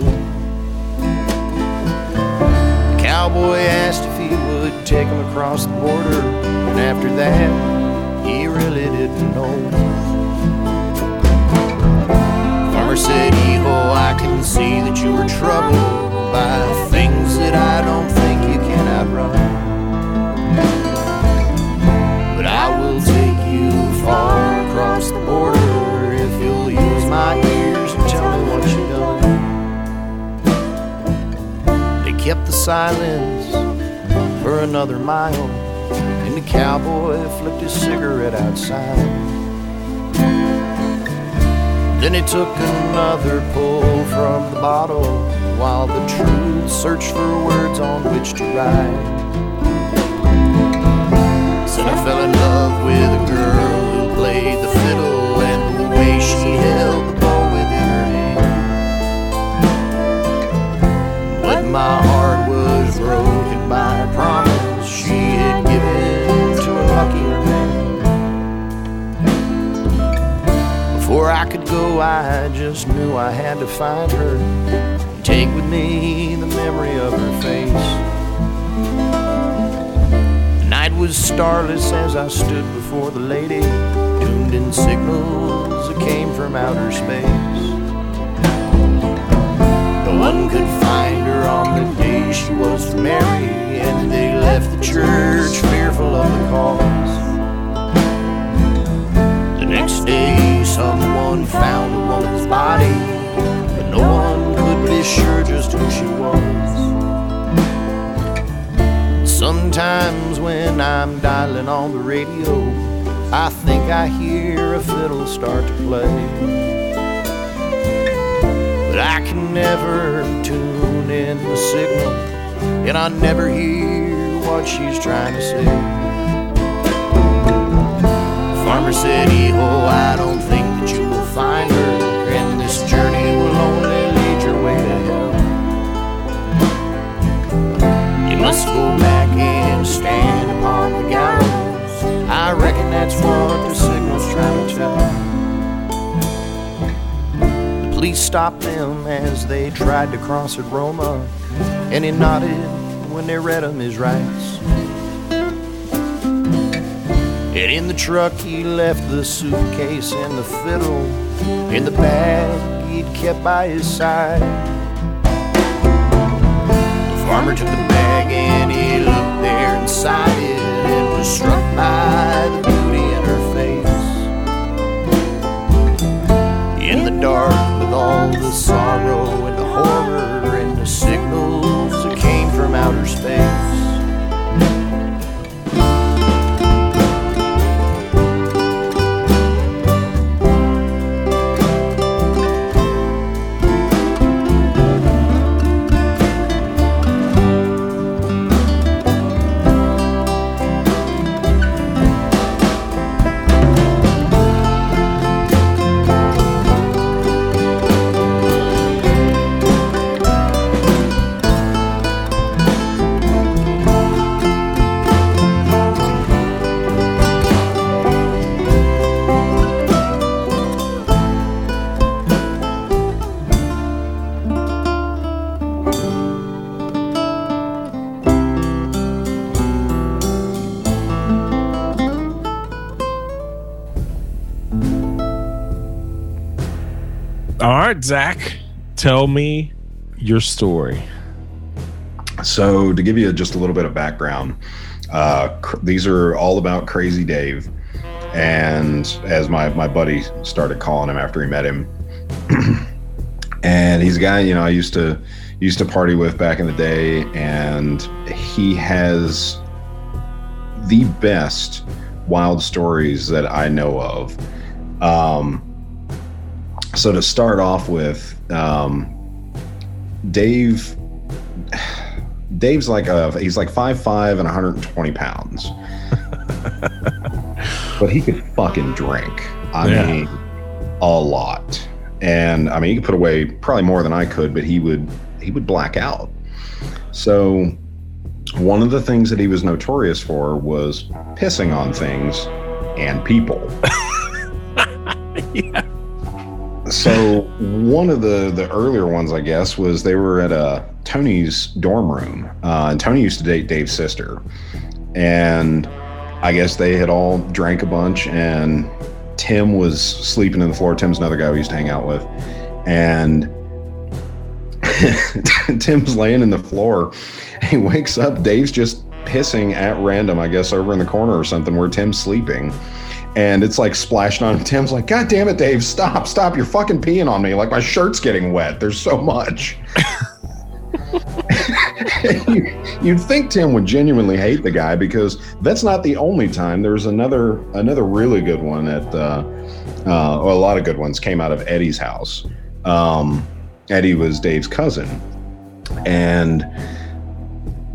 Cowboy asked if he would take him across the border, and after that, he really didn't know. Farmer said, hijo, I can see that you are troubled by things that I don't think you can outrun. But I will take you far across the border kept the silence for another mile, and the cowboy flicked his cigarette outside. Then he took another pull from the bottle while the truth searched for words on which to write. I had to find her take with me the memory of her face. The night was starless as I stood before the lady, tuned in signals that came from outer space. No one could find her on the day she was to marry, and they left the church fearful of the cause. The next day, someone found a woman's body, sure just who she was. Sometimes when I'm dialing on the radio, I think I hear a fiddle start to play. But I can never tune in the signal, and I never hear what she's trying to say. Farmer said, hijo, I don't think that you will find must go back and stand upon the gallows. I reckon that's what the signal's trying to tell. The police stopped them as they tried to cross at Roma, and he nodded when they read him his rights. And in the truck, he left the suitcase and the fiddle in the bag he'd kept by his side. Farmer took the bag and he looked there inside it and was struck by the beauty in her face. In the dark, with all the sorrow Zach, tell me your story. So, to give you just a little bit of background, uh, cr- these are all about Crazy Dave. And as my, my buddy started calling him after he met him, and he's a guy you know I used to used to party with back in the day, and he has the best wild stories that I know of. Um, so to start off with, um, Dave. Dave's like a he's like five five and 120 pounds, but he could fucking drink. I Yeah. mean, a lot, and I mean he could put away probably more than I could, but he would he would black out. So one of the things that he was notorious for was pissing on things and people. So one of the the earlier ones, I guess, was they were at uh, Tony's dorm room, uh, and Tony used to date Dave's sister, and I guess they had all drank a bunch, and Tim was sleeping in the floor. Tim's another guy we used to hang out with, and Tim's laying in the floor. He wakes up. Dave's just pissing at random, I guess, over in the corner or something where Tim's sleeping. And it's like splashing on him. Tim's like, God damn it, Dave, stop, stop. You're fucking peeing on me. Like my shirt's getting wet. There's so much. You- You'd think Tim would genuinely hate the guy because that's not the only time. There was another another really good one at uh, uh, well, a lot of good ones came out of Eddie's house. Um, Eddie was Dave's cousin, and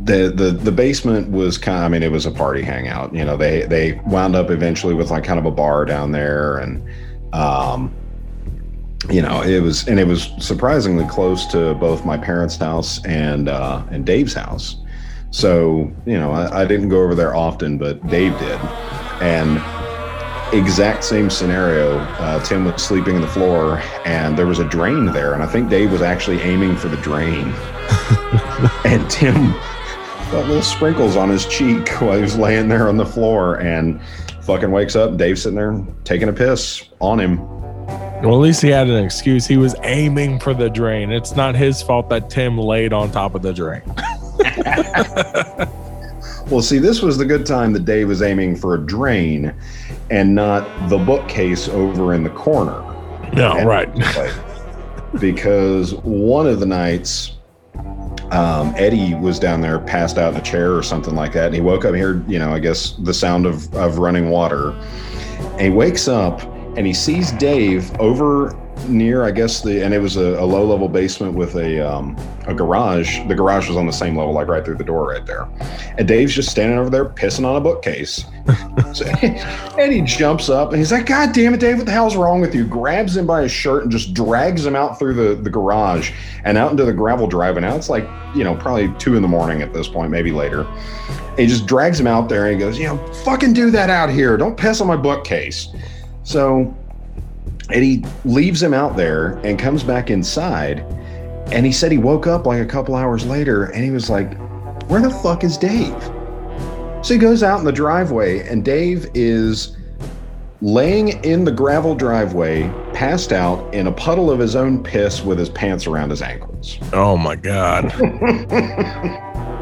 the the the basement was kind. Of, I mean, it was a party hangout. You know, they they wound up eventually with like kind of a bar down there, and um, you know, it was and it was surprisingly close to both my parents' house and uh, and Dave's house. So you know, I, I didn't go over there often, but Dave did, and exact same scenario. Uh, Tim was sleeping on the floor, and there was a drain there, and I think Dave was actually aiming for the drain, and Tim got little sprinkles on his cheek while he was laying there on the floor, and fucking wakes up. Dave's sitting there taking a piss on him. Well, at least he had an excuse. He was aiming for the drain. It's not his fault that Tim laid on top of the drain. Well, see, this was the good time that Dave was aiming for a drain and not the bookcase over in the corner. No, And- right. because one of the nights, um, Eddie was down there, passed out in a chair or something like that, and he woke up, heard, you know, I guess the sound of, of running water, and he wakes up and he sees Dave over near, I guess the, and it was a, a low level basement with a um, a garage. The garage was on the same level, like right through the door, right there. And Dave's just standing over there pissing on a bookcase. So- and he jumps up and he's like, God damn it, Dave, what the hell's wrong with you? Grabs him by his shirt and just drags him out through the, the garage and out into the gravel drive. And now it's like, you know, probably two in the morning at this point, maybe later. And he just drags him out there and he goes, you know, fucking do that out here. Don't piss on my bookcase. So Eddie leaves him out there and comes back inside. And he said he woke up like a couple hours later and he was like, Where the fuck is Dave? So he goes out in the driveway and Dave is laying in the gravel driveway, passed out in a puddle of his own piss with his pants around his ankles. Oh my god.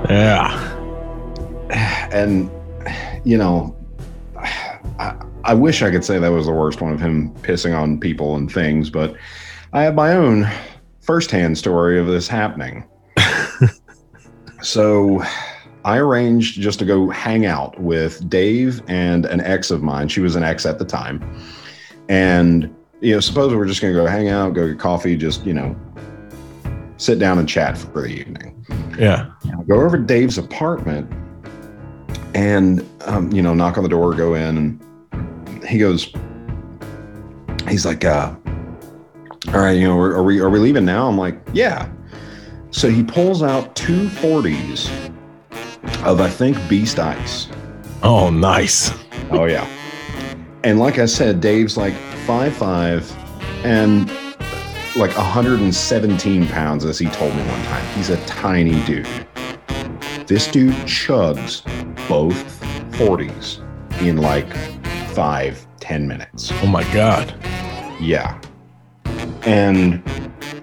yeah. And, you know, I, I wish I could say that was the worst one of him pissing on people and things, but I have my own firsthand story of this happening. so I arranged just to go hang out with Dave and an ex of mine. She was an ex at the time. And, you know, suppose we're just going to go hang out, go get coffee, just, you know, sit down and chat for the evening. Yeah. I go over to Dave's apartment and, um, you know, knock on the door, go in, and he goes, he's like, uh, all right, you know, are, are we are we leaving now? I'm like, yeah. So he pulls out two 40s of I think Beast Ice. Oh, nice. Oh yeah. And like I said, Dave's like five five and like 117 pounds, as he told me one time. He's a tiny dude. This dude chugs both 40s in like five, ten minutes. Oh my god. Yeah. And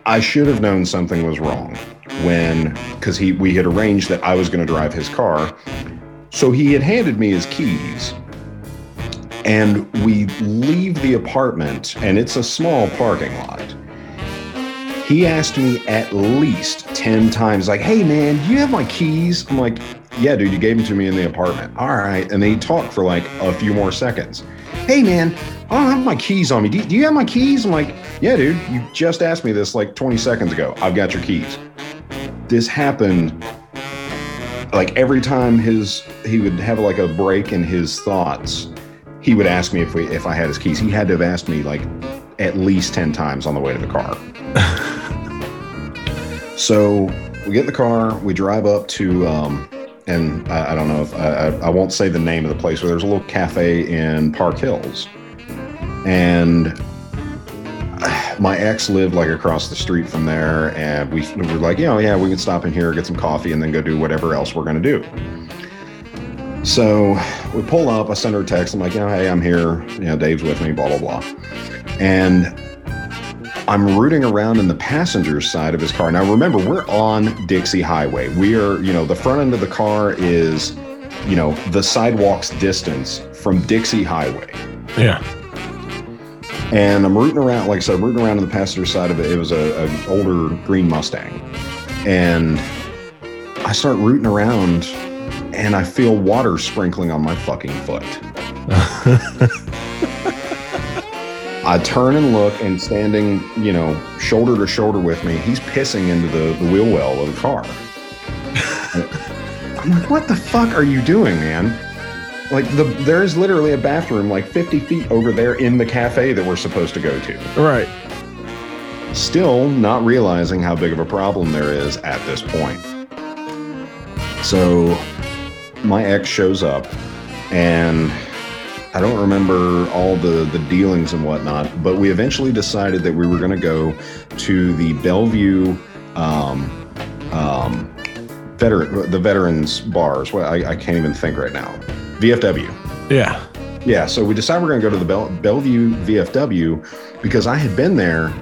I should have known something was wrong when, because he we had arranged that I was going to drive his car. So he had handed me his keys. And we leave the apartment, and it's a small parking lot. He asked me at least 10 times, like, hey man, do you have my keys? I'm like, yeah, dude, you gave them to me in the apartment. All right. And then he talked for like a few more seconds. Hey man, I don't have my keys on me. Do, do you have my keys? I'm like, yeah, dude, you just asked me this like 20 seconds ago. I've got your keys. This happened like every time his he would have like a break in his thoughts he would ask me if we if i had his keys he had to have asked me like at least 10 times on the way to the car so we get in the car we drive up to um and i, I don't know if I, I won't say the name of the place but there's a little cafe in park hills and my ex lived like across the street from there, and we, we were like, you know, yeah, we can stop in here, get some coffee, and then go do whatever else we're gonna do. So we pull up. I send her a text. I'm like, you know, hey, I'm here. You know, Dave's with me. Blah blah blah. And I'm rooting around in the passenger side of his car. Now remember, we're on Dixie Highway. We are, you know, the front end of the car is, you know, the sidewalk's distance from Dixie Highway Yeah. and I'm rooting around. Like I said, I'm rooting around on the passenger side of it. It was a, an older green Mustang, and I start rooting around, and I feel water sprinkling on my fucking foot. I turn and look, and standing, you know, shoulder to shoulder with me, he's pissing into the, the wheel well of the car. I'm like, what the fuck are you doing, man? Like the there is literally a bathroom like 50 feet over there in the cafe that we're supposed to go to. Right. Still not realizing how big of a problem there is at this point. So my ex shows up and I don't remember all the the dealings and whatnot, but we eventually decided that we were going to go to the Bellevue um, um, veteran the veterans bars. Well, I, I can't even think right now. VFW. Yeah. Yeah, so we decided we're going to go to the Bell- Bellevue VFW because I had been there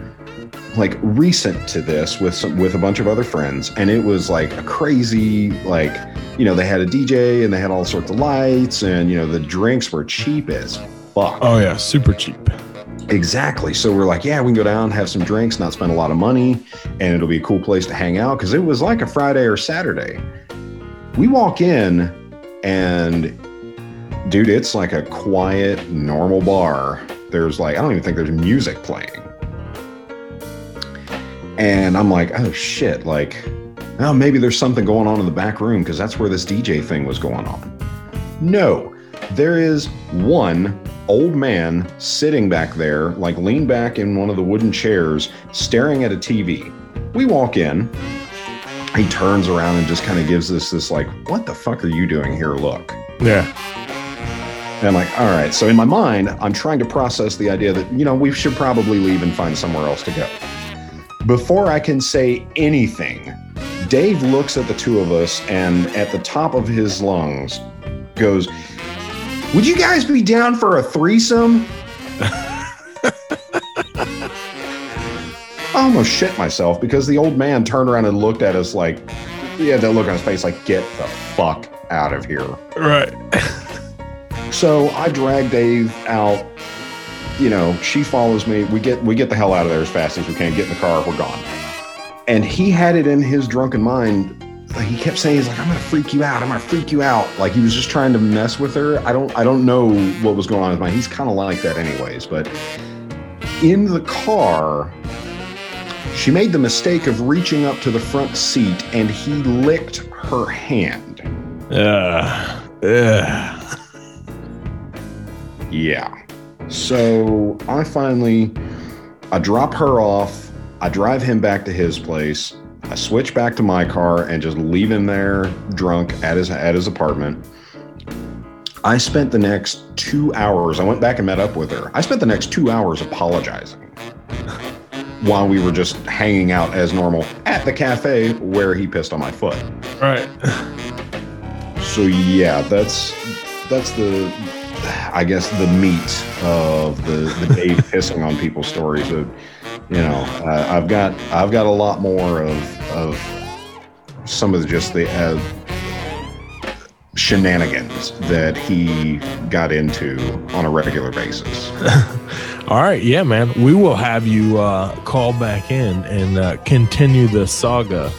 like recent to this with some with a bunch of other friends and it was like a crazy like you know they had a DJ and they had all sorts of lights and you know the drinks were cheap as fuck. Oh yeah, super cheap. Exactly. So we're like, yeah, we can go down, have some drinks, not spend a lot of money, and it'll be a cool place to hang out because it was like a Friday or Saturday. We walk in, and dude, it's like a quiet, normal bar. There's like, I don't even think there's music playing. And I'm like, oh shit, like, oh, maybe there's something going on in the back room because that's where this DJ thing was going on. No, there is one old man sitting back there, like leaned back in one of the wooden chairs, staring at a TV. We walk in. He turns around and just kind of gives us this, like, what the fuck are you doing here? Look. Yeah. And I'm like, all right. So in my mind, I'm trying to process the idea that, you know, we should probably leave and find somewhere else to go. Before I can say anything, Dave looks at the two of us and at the top of his lungs goes, Would you guys be down for a threesome? I almost shit myself because the old man turned around and looked at us like, yeah, that look on his face like, get the fuck out of here. Right. So I drag Dave out. You know, she follows me. We get we get the hell out of there as fast as we can. Get in the car. We're gone. And he had it in his drunken mind. Like he kept saying, "He's like, I'm gonna freak you out. I'm gonna freak you out." Like he was just trying to mess with her. I don't I don't know what was going on in his mind. He's kind of like that, anyways. But in the car, she made the mistake of reaching up to the front seat, and he licked her hand. Yeah. Yeah. Yeah. So I finally I drop her off. I drive him back to his place. I switch back to my car and just leave him there drunk at his at his apartment. I spent the next two hours. I went back and met up with her. I spent the next two hours apologizing while we were just hanging out as normal at the cafe where he pissed on my foot. Right. So yeah, that's that's the I guess the meat of the the Dave pissing on people stories. That you know, uh, I've got I've got a lot more of of some of the, just the uh, shenanigans that he got into on a regular basis. All right, yeah, man. We will have you uh, call back in and uh, continue the saga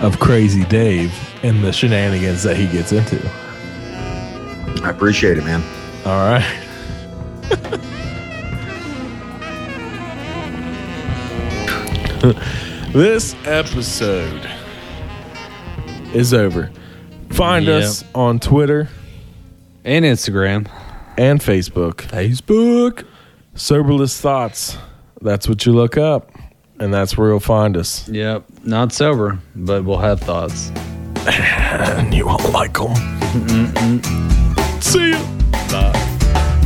of Crazy Dave and the shenanigans that he gets into. I appreciate it, man. All right. this episode is over. Find Yep. us on Twitter and Instagram and Facebook. Facebook. Soberless Thoughts. That's what you look up, and that's where you'll find us. Yep. Not sober, but we'll have thoughts. and you won't like them. See ya.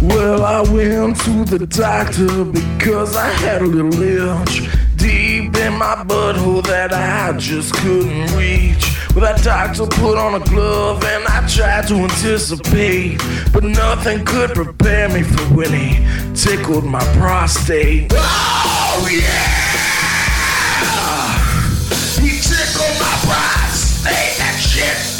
Well, I went to the doctor because I had a little itch deep in my butthole that I just couldn't reach. Well, that doctor put on a glove and I tried to anticipate, but nothing could prepare me for when he tickled my prostate. Oh, yeah! He tickled my prostate, that shit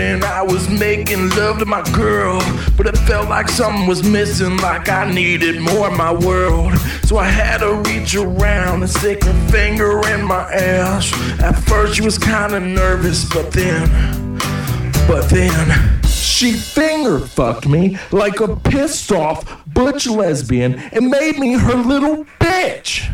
evening, I was making love to my girl, but it felt like something was missing, like I needed more in my world. So I had to reach around and stick her finger in my ass. At first, she was kind of nervous, but then, but then. She finger fucked me like a pissed off butch lesbian and made me her little bitch.